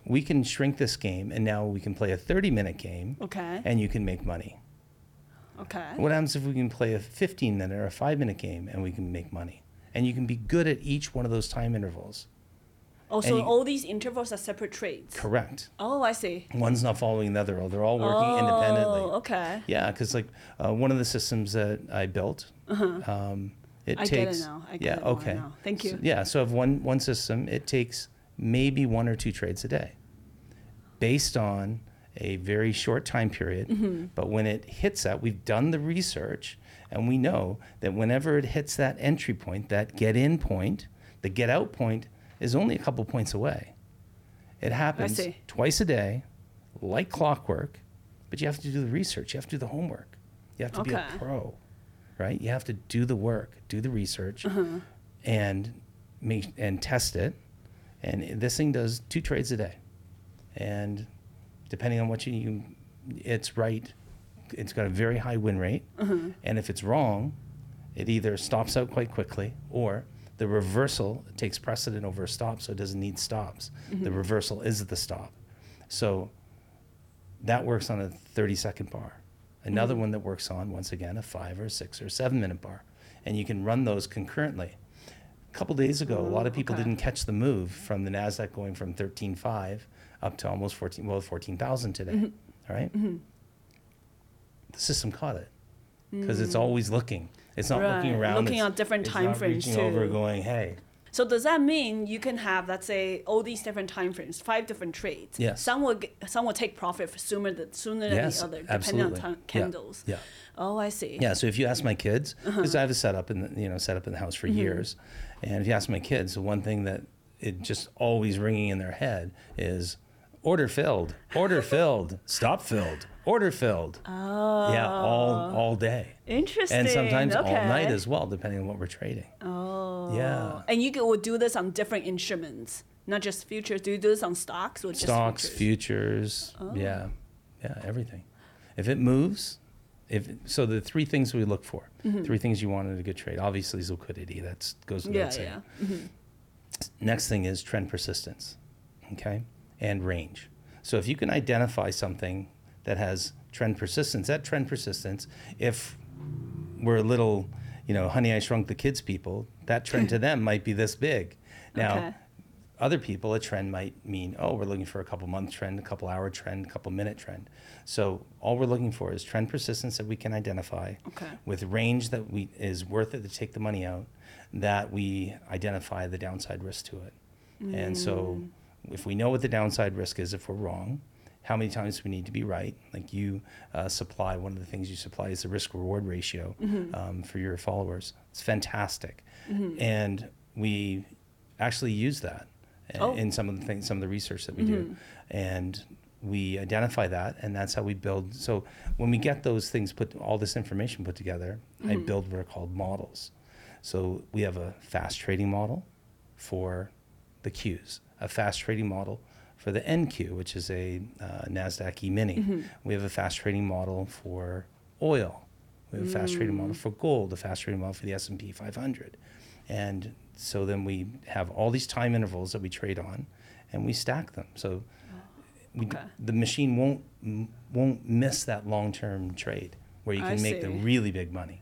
B: we can shrink this game and now we can play a 30 minute game
A: Okay.
B: and you can make money."
A: Okay.
B: What happens if we can play a 15 minute or a 5 minute game and we can make money? And you can be good at each one of those time intervals.
A: Oh, so
B: you-
A: all these intervals are separate trades.
B: Correct.
A: Oh, I see.
B: One's not following the other. They're all working independently.
A: Oh, okay.
B: Yeah, because like uh, one of the systems that I built, um, it
A: Uh-huh. I get it
B: takes.
A: now. I get
B: yeah.
A: it
B: okay.
A: now. Thank
B: So-
A: you.
B: yeah. So if one one system, it takes maybe one or two trades a day, based on a very short time period.
A: Mm-hmm.
B: But when it hits that, we've done the research, and we know that whenever it hits that entry point, that get in point, the get out point is only a couple points away. It happens twice a day, like clockwork, but you have to do the research. You have to do the homework. You have to be a pro, right? You have to do the work, do the research, uh-huh. and make and test it. And this thing does two trades a day, and depending on what you, you it's right. It's got a very high win rate, uh-huh. and if it's wrong, it either stops out quite quickly or the reversal takes precedent over a stop, so it doesn't need stops. The mm-hmm. reversal is the stop. So that works on a 30 second bar. Another mm-hmm. one that works on, once again, a five or six or seven minute bar. And you can run those concurrently. A couple days ago, a lot of people
A: okay.
B: didn't catch the move from the NASDAQ going from 13.5 up to almost 14, well, 14,000 today. Mm-hmm. All right? The system caught it because it's mm. always looking. It's not looking around.
A: Looking
B: it's-
A: at different
B: it's
A: time
B: not
A: frames
B: reaching over
A: too.
B: going, hey,
A: So does that mean you can have, let's say, all these different time frames, five different trades?
B: Yes.
A: Some will get, some will take profit sooner than sooner than
B: yes,
A: the other, depending
B: absolutely.
A: on time, candles.
B: Yeah.
A: Oh, I see.
B: Yeah, so if you ask my kids,
A: Uh-huh.
B: because I have a setup in the, you know set up in the house for
A: Mm-hmm.
B: years, and if you ask my kids, the one thing that it just always ringing in their head is order filled, order filled, stop filled, order filled. Oh. Yeah, all all day,
A: Interesting.
B: and sometimes all night as well, depending on what we're trading.
A: Oh.
B: Yeah.
A: And you could, would do this on different instruments, not just futures. Do you do this on stocks or just
B: Stocks,
A: futures?
B: futures, oh. yeah, yeah, everything. If it moves, if so, the three things we look for, mm-hmm. three things you want in a good trade. Obviously, is liquidity. That goes without
A: Yeah,
B: saying.
A: yeah. Mm-hmm.
B: Next thing is trend persistence, okay, and range. So if you can identify something that has trend persistence, that trend persistence, if we're a little, you know, honey, I shrunk the kids people, that trend to them might be this big. Now,
A: Okay.
B: other people, a trend might mean, oh, we're looking for a couple month trend, a couple hour trend, a couple minute trend. So all we're looking for is trend persistence that we can identify
A: Okay.
B: with range that we is worth it to take the money out, that we identify the downside risk to it. And so mm. If we know what the downside risk is if we're wrong, how many times we need to be right. Like you uh, supply, one of the things you supply is the risk reward ratio um, for your followers. It's fantastic. And we actually use that in-
A: Oh.
B: in some of the things, some of the research that we do. And we identify that, and that's how we build. So when we get those things put, all this information put together, I build what are called models. So we have a fast trading model for the Qs, a fast trading model for the NQ, which is a uh, Nasdaq E-mini. We have a fast trading model for oil. We have a fast trading model for gold, a fast trading model for the S&P 500. And so then we have all these time intervals that we trade on, and we stack them. So we, d-
A: Okay.
B: the machine won't won't miss that long-term trade where you
A: I
B: can make the really big money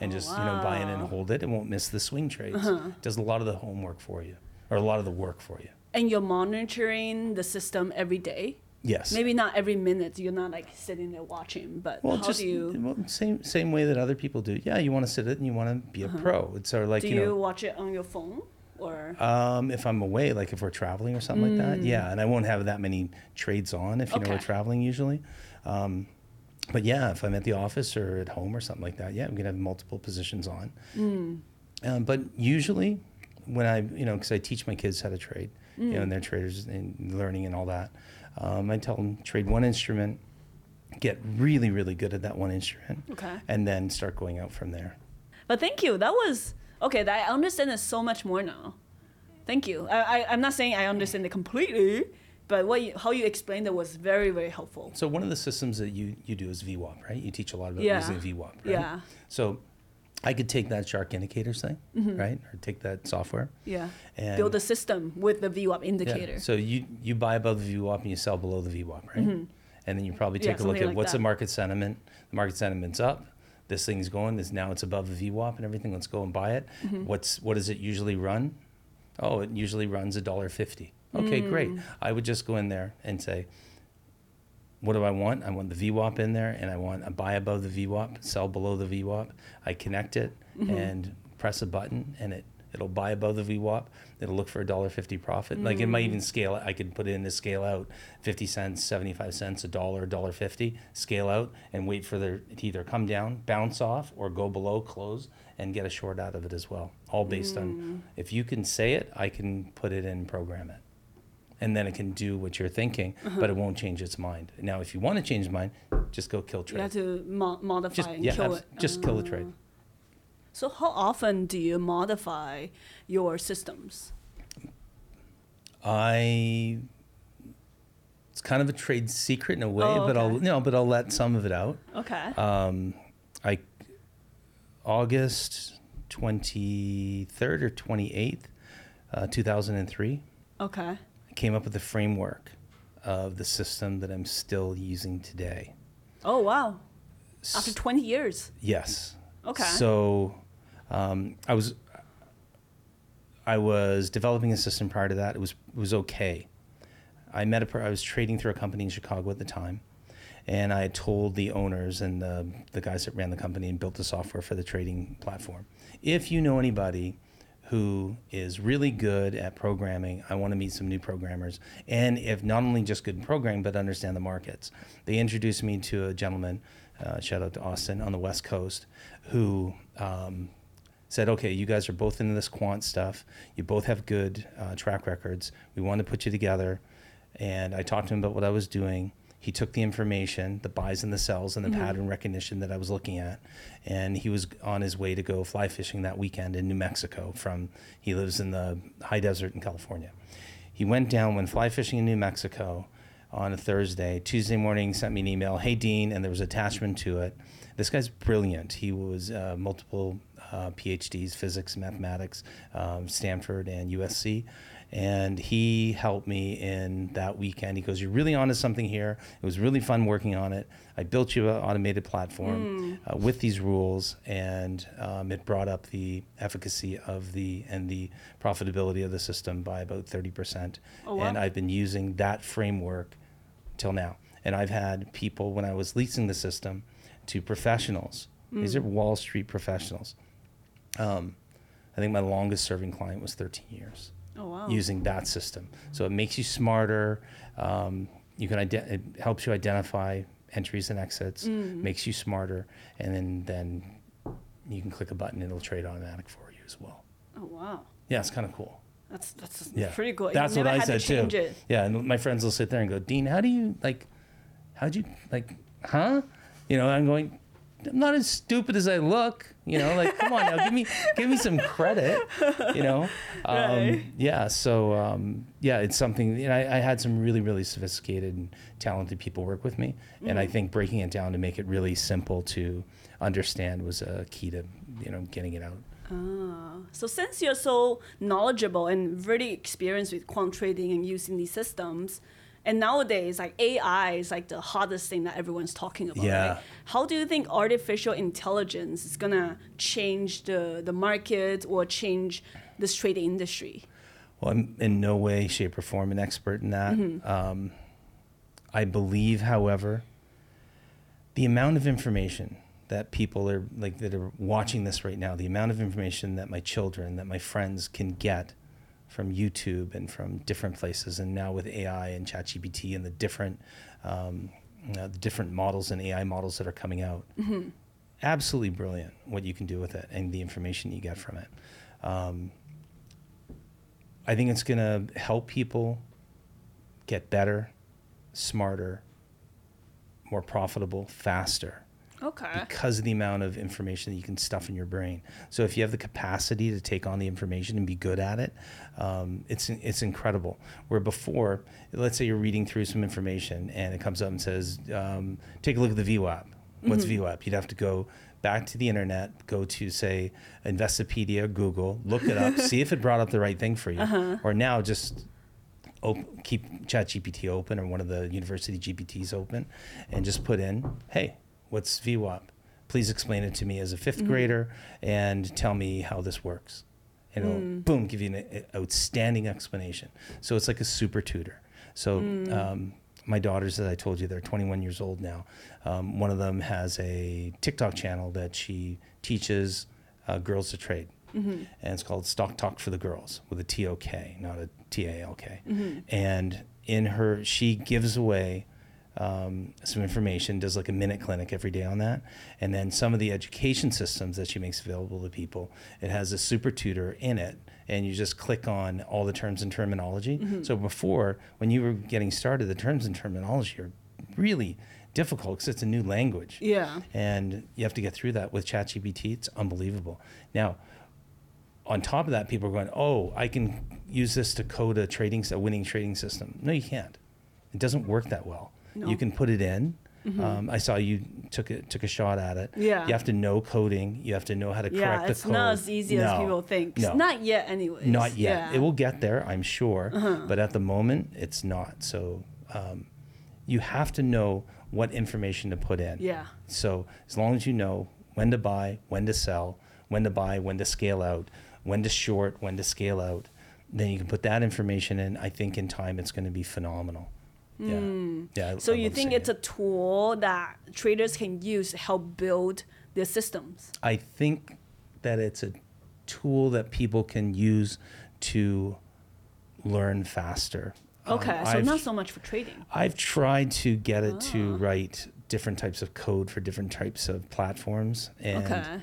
B: and
A: Oh,
B: just you know buy in and.
A: Uh-huh.
B: hold it. It won't miss the swing trades. It does a lot of the homework for you or a lot of the work for you.
A: And you're monitoring the system every day?
B: Yes.
A: Maybe not every minute. You're not like sitting there watching, but
B: Well,
A: how
B: just
A: do you?
B: well, same same way that other people do. Yeah, you want to sit it and you want to be a pro. It's sort of like
A: Uh-huh. Do
B: you
A: you watch it on your phone or?
B: Um, if I'm away, like if we're traveling or something like that, yeah, and I won't have that many trades on if you know we're
A: Mm.
B: Traveling usually. Um, but yeah, if I'm at the office or at home or something like that, yeah, I'm gonna have multiple positions on.
A: Mm.
B: Um, but usually, when I, you know, because I teach my kids how to trade, you
A: Mm.
B: know, and they're traders and learning and all that, um, I tell them trade one instrument, get really, really good at that one instrument,
A: Okay.
B: and then start going out from there.
A: But thank you. That was okay. I understand it so much more now. Thank you. I, I I'm not saying I understand it completely, but what you, how you explained it was very very helpful.
B: So one of the systems that you, you do is VWAP, right? You teach a lot about
A: Yeah.
B: using VWAP, right?
A: Yeah.
B: So I could take that Shark Indicators thing, right? Or take that software.
A: Yeah.
B: And
A: Mm-hmm. Build a system with the VWAP indicator. yeah.
B: So you, you buy above the VWAP and you sell below the VWAP, right? And then you probably
A: Mm-hmm. Yeah,
B: take a look at
A: like
B: what's the market sentiment. The market sentiment's up. This thing's going. This now it's above the VWAP and everything. Let's go and buy it.
A: Mm-hmm.
B: What's what does it usually run? Oh, it usually runs a dollar fifty. Okay, great.
A: Mm.
B: I would just go in there and say, what do I want? I want the VWAP in there, and I want a buy above the VWAP, sell below the VWAP. I connect it
A: Mm-hmm.
B: and press a button, and it it'll buy above the VWAP. It'll look for a dollar fifty profit. Like it might
A: Mm.
B: even scale. I could put it in to scale out fifty cents, seventy five cents, a dollar, a dollar fifty. Scale out and wait for the to either come down, bounce off, or go below, close, and get a short out of it as well. All based
A: Mm.
B: on if you can say it, I can put it in program it and then it can do what you're thinking,
A: Uh-huh.
B: but it won't change its mind. Now, if you want to change mind, just go kill trade.
A: you have to mo- modify
B: Just
A: and
B: yeah,
A: kill
B: abs-
A: it.
B: just kill the trade.
A: So how often do you modify your systems?
B: I it's kind of a trade secret in a way,
A: Oh,
B: but I'll
A: okay.
B: no, but I'll let some of it out.
A: Okay.
B: Um, I August twenty third or twenty eighth, uh, two thousand and three.
A: okay.
B: Came up with the framework of the system that I'm still using today.
A: Oh wow. After 20 years.
B: Yes.
A: Okay.
B: So um, I was I was developing a system prior to that. It was it was okay. I met a I was trading through a company in Chicago at the time, and I told the owners and the the guys that ran the company and built the software for the trading platform. If you know anybody who is really good at programming, I want to meet some new programmers, and if not only just good in programming but understand the markets. They introduced me to a gentleman. Uh, shout out to Austin on the West Coast, who um, said, okay, you guys are both into this quant stuff. You both have good uh, track records. We want to put you together. And I talked to him about what I was doing. He took the information, the buys and the sells, and the pattern recognition that I was looking at, and he was on his way to go fly fishing that weekend in New Mexico. From he lives in the high desert in California. He went down, when fly fishing in New Mexico on a Thursday. Tuesday morning, sent me an email. Hey, Dean, and there was attachment to it. This guy's brilliant. He was uh, multiple uh, PhDs, physics, mathematics, um, Stanford and USC. And he helped me in that weekend. He goes, You're really onto something here. It was really fun working on it. I built you an automated platform uh, with these rules, and um, it brought up the efficacy of the and the profitability of the system by about 30%.
A: Oh, wow.
B: And I've been using that framework till now. And I've had people, when I was leasing the system to professionals, these are Wall Street professionals. Um, I think my longest serving client was 13 years
A: Oh wow.
B: using that system. So it makes you smarter. Um, you can ide- it helps you identify entries and exits,
A: Mm.
B: makes you smarter, and then then you can click a button and it'll trade automatic for you as well.
A: oh wow.
B: Yeah, it's kind of cool.
A: That's that's
B: Yeah,
A: pretty cool.
B: That's what I
A: had
B: said
A: to
B: too.
A: It.
B: Yeah, and my friends will sit there and go, Dean, how do you like? How'd you like? Huh? You know, I'm going. I'm not as stupid as I look. You know, like come on now, give me give me some credit. You know, um,
A: Right.
B: yeah. So um, yeah, it's something. You know, I, I had some really really sophisticated and talented people work with me, and
A: Mm-hmm.
B: I think breaking it down to make it really simple to understand was a key to you know getting it out.
A: Ah, so since you're so knowledgeable and really experienced with quant trading and using these systems, and nowadays like AI is like the hottest thing that everyone's talking about.
B: Yeah.
A: Right? How do you think artificial intelligence is gonna change the the market or change this trading industry?
B: Well, I'm in no way, shape, or form an expert in that.
A: Mm-hmm.
B: Um, I believe, however, the amount of information that people are like that are watching this right now, the amount of information that my children, that my friends can get from YouTube and from different places, and now with AI and ChatGPT and the different um, uh, the different models and AI models that are coming out, absolutely brilliant what you can do with it and the information you get from it. Um, I think it's going to help people get better, smarter, more profitable, faster
A: Okay.
B: because of the amount of information that you can stuff in your brain. So if you have the capacity to take on the information and be good at it, um, it's it's incredible. Where before, let's say you're reading through some information and it comes up and says, um, "Take a look at the VWAP." What's VWAP? You'd have to go back to the internet, go to say Investopedia, Google, look it up, see if it brought up the right thing for you. Or now just op- keep ChatGPT open or one of the university GPTs open, and just put in, "Hey, what's VWAP? Please explain it to me as a 5th grader, and tell me how this works." And it'll boom give you an outstanding explanation. So it's like a super tutor. So um, my daughters, as I told you, they're 21 years old now. Um, one of them has a TikTok channel that she teaches uh, girls to trade and it's called Stock Tok for the Girls with a T O K, not a T A L K. And in her, she gives away um, some information, does like a minute clinic every day on that, and then some of the education systems that she makes available to people. It has a super tutor in it, and you just click on all the terms and terminology. So before, when you were getting started, the terms and terminology are really difficult because it's a new language
A: Yeah.
B: and you have to get through that with ChatGPT. It's unbelievable. Now, on top of that, people are going, "Oh, I can use this to code a trading, a winning trading system." No, you can't. It doesn't work that well.
A: No.
B: You can put it in. Um, I saw you took it took a shot at it.
A: Yeah.
B: You have to know coding. You have to know how to
A: Yeah,
B: correct the code.
A: Yeah, It's not as easy as people think.
B: No.
A: Not yet, anyways.
B: Not yet.
A: Yeah.
B: It will get there, I'm sure.
A: Uh-huh.
B: But at the moment, it's not. So um, you have to know what information to put in.
A: Yeah.
B: So as long as you know when to buy, when to sell, when to buy, when to scale out, when to short, when to scale out, then you can put that information in. I think in time it's going to be phenomenal. Yeah. Yeah. I-
A: So
B: I
A: you think it's
B: it.
A: a tool that traders can use to help build their systems?
B: I think that it's a tool that people can use to learn faster. Um,
A: Okay, so
B: I've-
A: not so much for trading.
B: I've tried to get it
A: Ah.
B: to write different types of code for different types of platforms, and
A: Okay.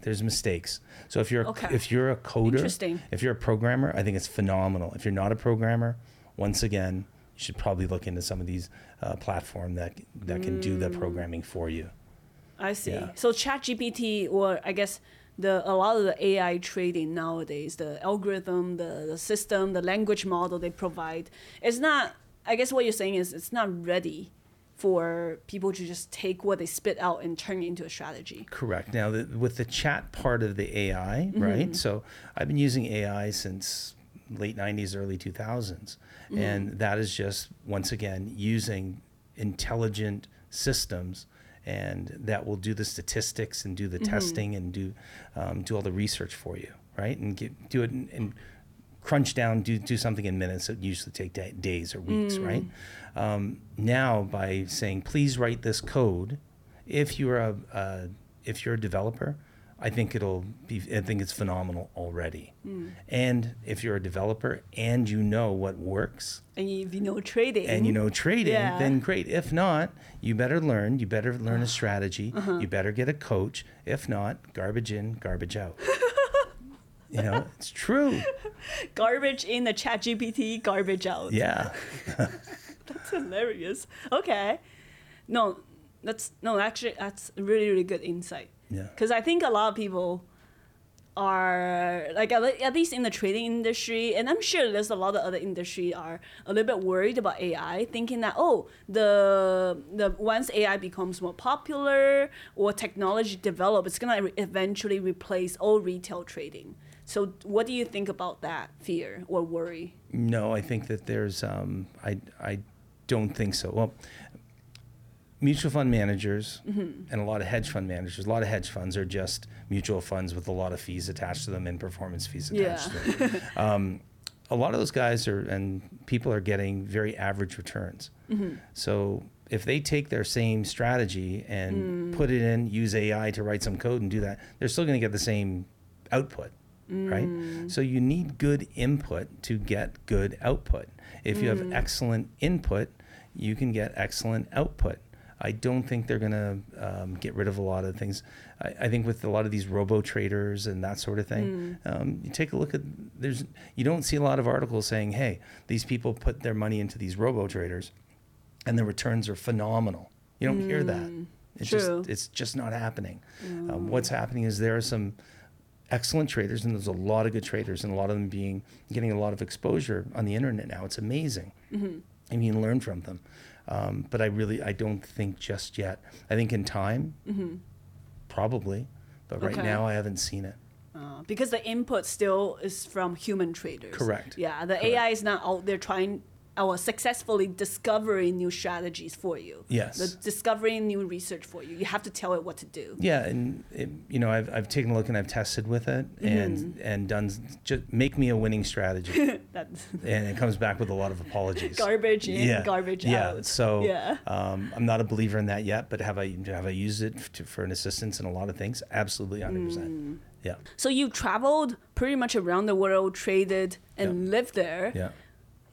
B: there's mistakes. So if you're
A: Okay.
B: if you're a coder,
A: Interesting.
B: if you're a programmer, I think it's phenomenal. If you're not a programmer, once again, you should probably look into some of these uh, platform that that can do
A: Mm.
B: the programming for you.
A: I see.
B: Yeah.
A: So ChatGPT, or I guess the a lot of the AI trading nowadays, the algorithm, the, the system, the language model they provide, it's not. I guess what you're saying is it's not ready for people to just take what they spit out and turn it into a strategy.
B: Correct. Now, the, with the chat part of the AI,
A: Mm-hmm.
B: right? So I've been using AI since late 90s, early 2000s.
A: Mm-hmm.
B: And that is just, once again, using intelligent systems and that will do the statistics and do the
A: Mm-hmm.
B: testing and do, um, do all the research for you, right? And get, do it and, in crunch down, do, do something in minutes that usually take da- days or weeks,
A: Mm.
B: right? Um, now, by saying, please write this code, if you're a, uh, if you're a developer, I think it'll be, I think it's phenomenal already.
A: Mm.
B: And if you're a developer and you know what works
A: And if you know trading,
B: and you know trading,
A: Yeah.
B: then great. If not, you better learn. You better learn
A: Uh-huh.
B: a strategy. You better get a coach. If not, garbage in, garbage out. you know, it's true.
A: garbage in the ChatGPT, garbage out.
B: Yeah.
A: That's hilarious. Okay. No, that's no. Actually, that's really really good insight.
B: Yeah.
A: Because I think a lot of people are like at least in the trading industry, and I'm sure there's a lot of other industry are a little bit worried about AI, thinking that oh the the once AI becomes more popular or technology develop, it's gonna re- eventually replace all retail trading. So what do you think about that fear or worry?
B: No, I think that there's. Um, I I don't think so. Well, mutual fund managers
A: Mm-hmm.
B: and a lot of hedge fund managers. A lot of hedge funds are just mutual funds with a lot of fees attached to them and performance fees attached
A: Yeah.
B: to them. Um, a lot of those guys are and people are getting very average returns. So if they take their same strategy and put it in, use AI to write some code and do that, they're still going to get the same output, right? So you need good input to get good output. If you have excellent input, you can get excellent output. I don't think they're going to um, get rid of a lot of things. I, I think with a lot of these robo traders and that sort of thing, um, you take a look at there's you don't see a lot of articles saying, "Hey, these people put their money into these robo traders, and the returns are phenomenal." You don't hear that. It's
A: True.
B: just it's just not happening. Um, what's happening is there are some excellent traders, and there's a lot of good traders, and a lot of them being getting a lot of exposure on the internet now. It's amazing, and you can learn from them. Um, but I really I don't think just yet. I think in time, probably, but right
A: Okay.
B: now I haven't seen it.
A: Uh, because the input still is from human traders.
B: Correct.
A: Yeah, the AI is not out there trying or successfully discovering new strategies for you.
B: Yes.
A: The discovering new research for you. You have to tell it what to do.
B: Yeah, and it, you know I've I've taken a look and I've tested with it and and done just make me a winning strategy,
A: That's
B: and it comes back with a lot of apologies.
A: garbage in,
B: yeah,
A: garbage
B: yeah.
A: out.
B: So
A: Yeah.
B: um, I'm not a believer in that yet, but have I have I used it to, for an assistance in a lot of things? Absolutely, hundred
A: Mm.
B: percent. Yeah,
A: So you traveled pretty much around the world, traded, and lived there.
B: yeah.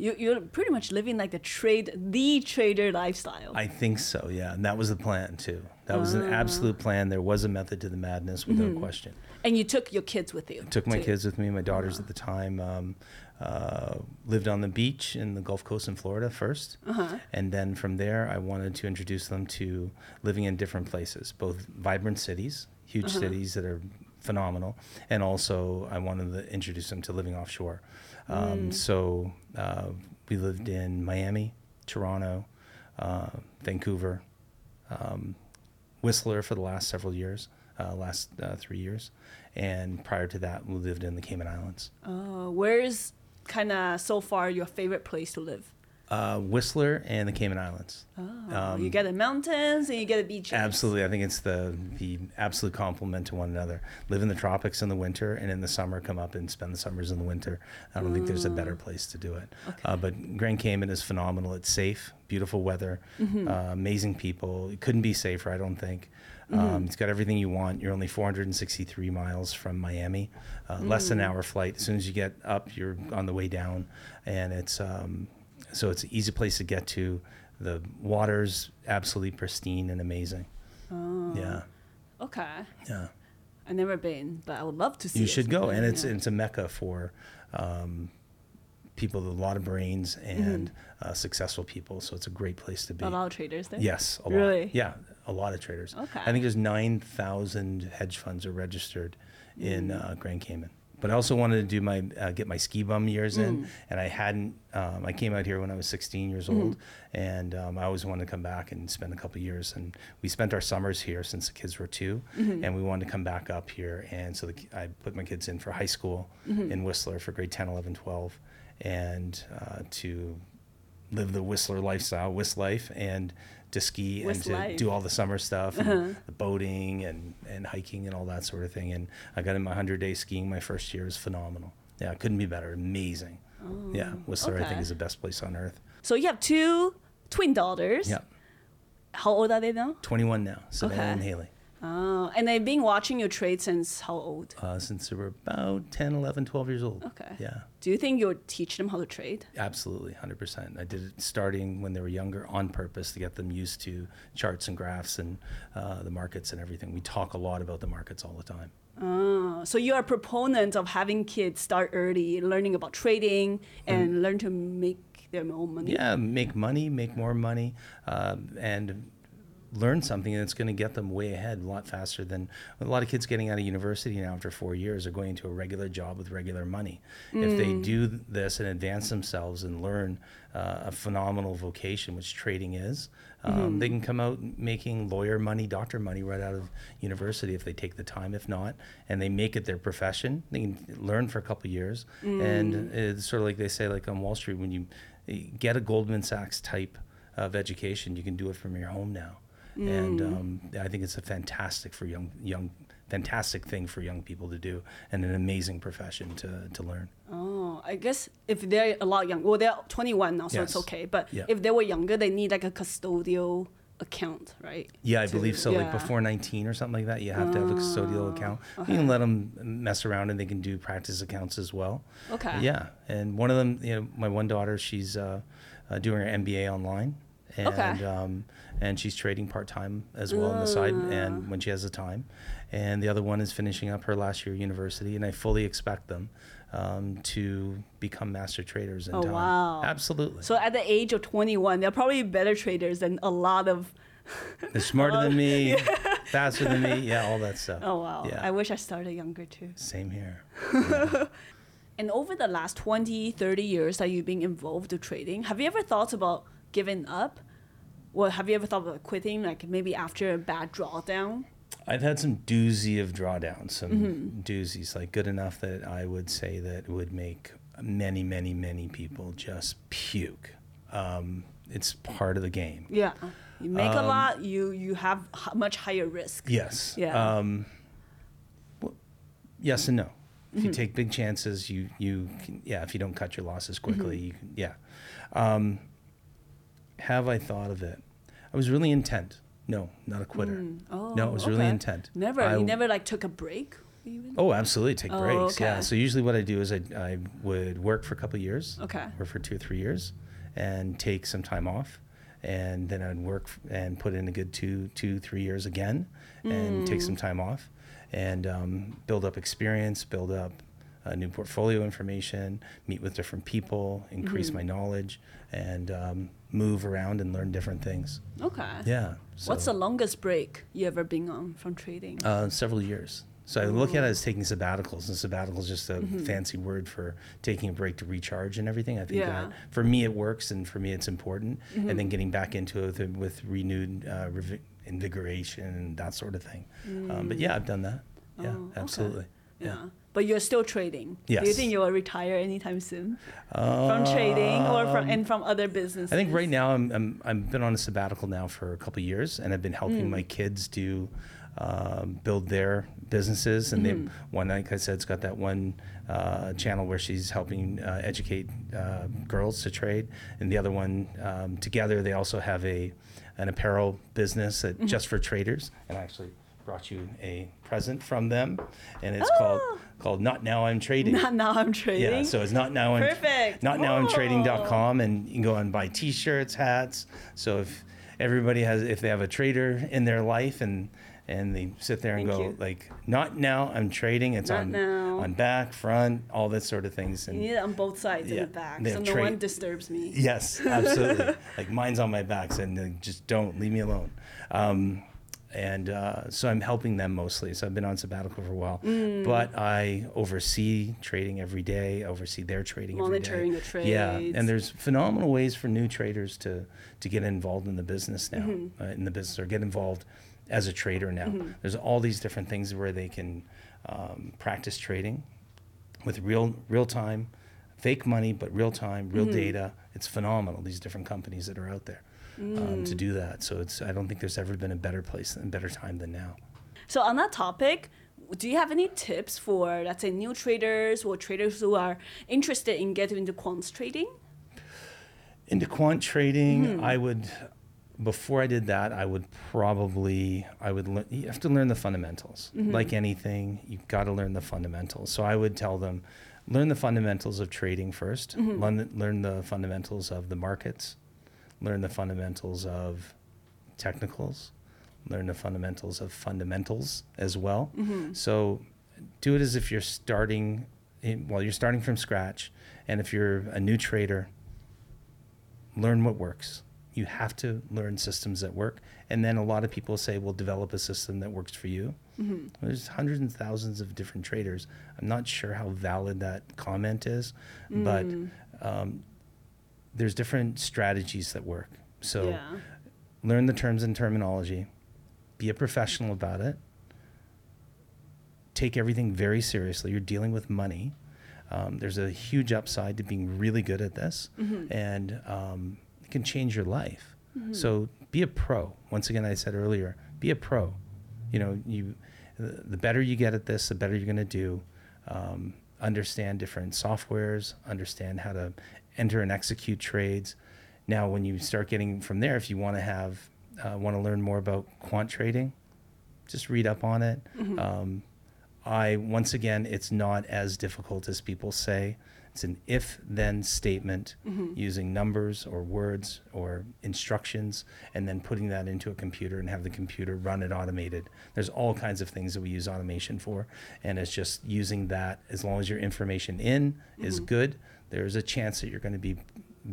A: You, you're pretty much living like the trade, the trader lifestyle.
B: I think so. Yeah, and that was the plan too. That was
A: Ah.
B: an absolute plan. There was a method to the madness, without
A: Mm-hmm.
B: question.
A: and you took your kids with you.
B: Took my
A: too.
B: kids with me. My daughters at the time um, uh, lived on the beach in the Gulf Coast in Florida 1st
A: Uh-huh.
B: and then from there, I wanted to introduce them to living in different places, both vibrant cities, huge
A: Uh-huh.
B: cities that are phenomenal, and also I wanted to introduce them to living offshore. Um,
A: Mm.
B: So uh, we lived in Miami, Toronto, uh, Vancouver, um, Whistler for the last several years, uh, last uh, three years, and prior to that, we lived in the Cayman Islands.
A: Uh, where's kind of so far your favorite place to live?
B: Uh, Whistler and the Cayman Islands.
A: Oh, you get the mountains and you get the beaches.
B: Absolutely, I think it's the the absolute complement to one another. Live in the tropics in the winter, and in the summer come up and spend the summers in the winter. I don't think there's a better place to do it. Uh, but Grand Cayman is phenomenal. It's safe, beautiful weather, uh, amazing people. It couldn't be safer, I don't think. Um, it's got everything you want. You're only 463 miles from Miami, uh, less than an hour flight. As soon as you get up, you're on the way down, and it's um, so it's an easy place to get to. The water's absolutely pristine and amazing. Oh. Yeah,
A: Okay.
B: yeah.
A: I've never been, but I would love to see
B: You should go, and it's
A: yeah.
B: it's a mecca for um, people with a lot of brains and uh, successful people. So it's a great place to be.
A: a lot of traders there.
B: Yes, a lot.
A: Really?
B: Yeah, a lot of traders.
A: Okay.
B: I think there's nine thousand hedge funds are registered in
A: Mm.
B: uh, Grand Cayman. But I also wanted to do my uh, get my ski bum years
A: Mm.
B: in, and I hadn't. Um, I came out here when I was 16 years
A: Mm-hmm.
B: old, and um, I always wanted to come back and spend a couple years. And we spent our summers here since the kids were 2
A: Mm-hmm.
B: and we wanted to come back up here. And so the, I put my kids in for high school
A: Mm-hmm.
B: in Whistler for grade 10, 11, 12, and uh, to live the Whistler lifestyle, Whist life, and to ski
A: Whist
B: and to
A: life. Uh-huh.
B: do all the summer stuff, and the boating and, and hiking and all that sort of thing. And I got in my 100 day skiing my first year. It was phenomenal. Yeah, couldn't be better. Amazing. yeah, Whistler, I think,
A: Oh,
B: is the best place on earth.
A: So you have two twin daughters.
B: Yeah,
A: How old are they now?
B: 21 now, Savannah
A: Okay.
B: and Haley.
A: Oh, and they've been watching you trade since how old?
B: Uh, since they were about 10, 11, 12 years old.
A: Okay.
B: Yeah.
A: Do you think you'll teach them how to trade?
B: Absolutely, 100%. I did it starting when they were younger on purpose to get them used to charts and graphs and uh, the markets and everything. We talk a lot about the markets all the time.
A: Oh, so you're a proponent of having kids start early, learning about trading, and learn to make their own money.
B: Yeah, make money, make more money, uh, and learn something that's going to get them way ahead a lot faster than a lot of kids getting out of university now after four years are going into a regular job with regular money. If they do this and advance themselves and learn uh, a phenomenal vocation, which trading is, um, they can come out making lawyer money, doctor money right out of university if they take the time. If not, and they make it their profession, they can learn for a couple of years. And it's sort of like they say, like on Wall Street, when you you get a Goldman Sachs type of education, you can do it from your home now. And um, I think it's a fantastic for young young fantastic thing for young people to do, and an amazing profession to to learn.
A: Oh, I guess if they're a lot young, well, they're 21 now, so it's okay. But
B: Yeah.
A: if they were younger, they need like a custodial account, right?
B: Yeah, I
A: To-
B: believe so. Like before 19 or something like that, you have to have a custodial account. You can let them mess around and they can do practice accounts as well.
A: Okay.
B: Yeah, and one of them, you know, my one daughter, she's uh, uh, doing her MBA online, and
A: Okay.
B: um, and she's trading part time as well on the side,
A: Ah.
B: and when she has the time, and the other one is finishing up her last year of university, and I fully expect them um, to become master traders in
A: Oh,
B: time.
A: wow.
B: Absolutely.
A: So at the age of 21, they're probably better traders than a lot of.
B: They're smarter than me, yeah. faster than me, yeah, all that stuff.
A: Oh wow!
B: Yeah.
A: I wish I started younger too.
B: Same here.
A: And over the last 20, 30 years that you've been involved with trading, have you ever thought about giving up? Well, have you ever thought about quitting, like maybe after a bad drawdown?
B: I've had some doozy of drawdowns, some
A: Mm-hmm.
B: doozies, like good enough that I would say that would make many, many, many people just puke. Um, it's part of the game.
A: Yeah, you make a
B: Um,
A: lot, you you have much higher risk.
B: Yes.
A: Yeah.
B: Um, well, yes and no. If
A: Mm-hmm.
B: you take big chances, you you can, yeah. If you don't cut your losses quickly,
A: Mm-hmm.
B: you can, yeah. Have I thought of it? I was really intent. No, not a quitter.
A: Oh,
B: no, it was really intent.
A: Never,
B: I-
A: you never like took a break. Even?
B: Oh, absolutely. Take
A: Oh,
B: breaks. Yeah. So usually what I do is I, I would work for a couple of years.
A: Okay.
B: Work for two or three years and take some time off. And then I'd work f- and put in a good two, two, three years again and take
A: Mm.
B: some time off and um, build up experience, build up uh, new portfolio information, meet with different people, increase
A: Mm-hmm.
B: my knowledge, and um, move around and learn different things.
A: Okay.
B: Yeah.
A: What's the longest break you ever been on from trading?
B: uh, several years. So I look at it as taking sabbaticals, and sabbatical is just a fancy word for taking a break to recharge and everything. I think
A: Yeah.
B: that for me it works, and for me it's important. And then getting back into it with, with renewed uh, invigoration and that sort of thing. Um, but yeah, I've done that. Yeah,
A: Oh, okay.
B: absolutely.
A: yeah. But you're still trading. Do you think you will retire anytime soon from trading or from and from other businesses?
B: Um, I think right now I'm, I'm I've been on a sabbatical now for a couple of years, and I've been helping
A: Mm.
B: my kids do um, build their businesses. And
A: Mm-hmm.
B: they one, like I said, it's got that one uh, channel where she's helping uh, educate uh, girls to trade, and the other one um, together they also have a an apparel business
A: Mm-hmm.
B: that just for traders. And I actually brought you a present from them, and it's
A: Oh.
B: called called Not Now I'm Trading.
A: Not now I'm trading.
B: Yeah, so it's not now I'm
A: Perfect.
B: not now I'm trading.com and you can go and buy t-shirts, hats. So if everybody has if they have a trader in their life and and they sit there and
A: Thank
B: go
A: you.
B: like not now I'm trading it's
A: Not
B: on
A: now.
B: on back, front, all that sort of things
A: You need it on both sides
B: Yeah,
A: in the back, so no one disturbs me.
B: Yes, absolutely. like mine's on my back, and so just don't leave me alone. Um, and uh, so I'm helping them mostly. So I've been on sabbatical for a while,
A: Mm.
B: but I oversee trading every day. Oversee their trading every day.
A: Monitoring the
B: Yeah, and there's phenomenal ways for new traders to to get involved in the business now,
A: Mm-hmm.
B: uh, in the business or get involved as a trader now. There's all these different things where they can um, practice trading with real real time, fake money, but real time, real
A: Mm-hmm.
B: data. It's phenomenal. These different companies that are out there um,
A: Mm.
B: to do that. So it's I don't think there's ever been a better place and better time than now.
A: So on that topic, do you have any tips for let's say new traders or traders who are interested in getting into quants trading?
B: Into quant trading,
A: Mm-hmm.
B: I would. Before I did that, I would probably I would learn. You have to learn the fundamentals.
A: Mm-hmm.
B: Like anything, you've got to learn the fundamentals. So I would tell them, learn the fundamentals of trading 1st
A: Mm-hmm.
B: Learn, learn the fundamentals of the markets. Learn the fundamentals of technicals. Learn the fundamentals of fundamentals as well.
A: Mm-hmm.
B: So do it as if you're starting. In, well, you're starting from scratch, and if you're a new trader, learn what works. You have to learn systems that work. And then a lot of people say, well, develop a system that works for you.
A: Mm-hmm.
B: There's hundreds and thousands of different traders. I'm not sure how valid that comment is, but
A: Mm.
B: um, there's different strategies that work. So
A: yeah.
B: learn the terms and terminology, be a professional about it, take everything very seriously. You're dealing with money. Um, there's a huge upside to being really good at this,
A: Mm-hmm.
B: and um, it can change your life. So be a pro. Once again, I said earlier, be a pro. You know, you the the better you get at this, the better you're going to do. Um, understand different softwares, understand how to enter and execute trades. Now, when you start getting from there, if you want to have uh, want to learn more about quant trading, just read up on it. Um, I once again, it's not as difficult as people say. It's an if-then statement using numbers or words or instructions, and then putting that into a computer and have the computer run it automated. There's all kinds of things that we use automation for, and it's just using that. As long as your information in is good, there's a chance that you're going to be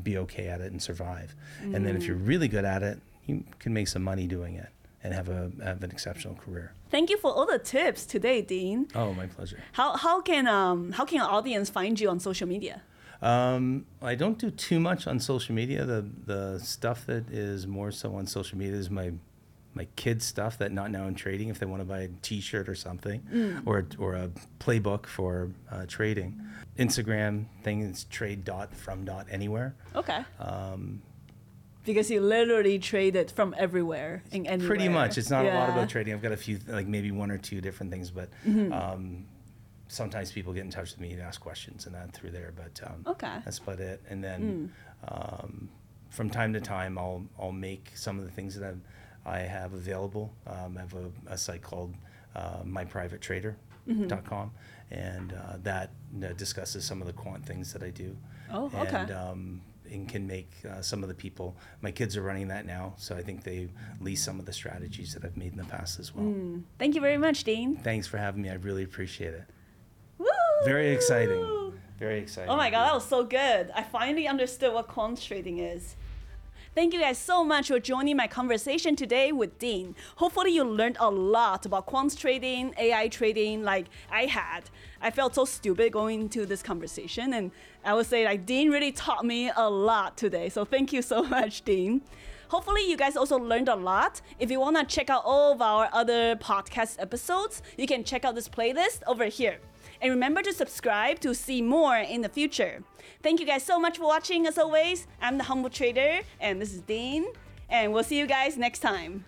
B: be okay at it and survive. And then if you're really good at it, you can make some money doing it and have a have an exceptional career.
A: Thank you for all the tips today, Dean.
B: Oh, my pleasure.
A: How, how can um how can our audience find you on social media?
B: Um, I don't do too much on social media. The the stuff that is more so on social media is my my kids stuff that not now in trading. If they want to buy a T-shirt or something, or or a playbook for uh, trading, Instagram thing is trade dot from dot anywhere.
A: Okay.
B: Um,
A: Because you literally traded from everywhere and anywhere.
B: pretty much, it's not a lot
A: Mm-hmm.
B: about trading. I've got a few like maybe one or two different things, but um, sometimes people get in touch with me and ask questions and that through there. But um,
A: Okay.
B: that's about it. And then um, from time to time, I'll I'll make some of the things that I've, I have available. Um, I have a, a site called uh, myprivatetrader.com, and uh, that uh, discusses some of the quant things that I do.
A: Oh, okay.
B: And, um, and can make uh, some of the people. My kids are running that now, so I think they lease some of the strategies that I've made in the past as well.
A: Mm. Thank you very much, Dean.
B: Thanks for having me. I really appreciate it.
A: Woo!
B: Very exciting. Very exciting.
A: Oh my god, that was so good. I finally understood what quant trading is. Thank you guys so much for joining my conversation today with Dean. Hopefully, you learned a lot about quant trading, AI trading, like I had. I felt so stupid going into this conversation, and I would say like Dean really taught me a lot today. So thank you so much, Dean. Hopefully, you guys also learned a lot. If you want to check out all of our other podcast episodes, you can check out this playlist over here. And remember to subscribe to see more in the future. Thank you guys so much for watching. As always, I'm the Humbled Trader, and this is Dean, and we'll see you guys next time.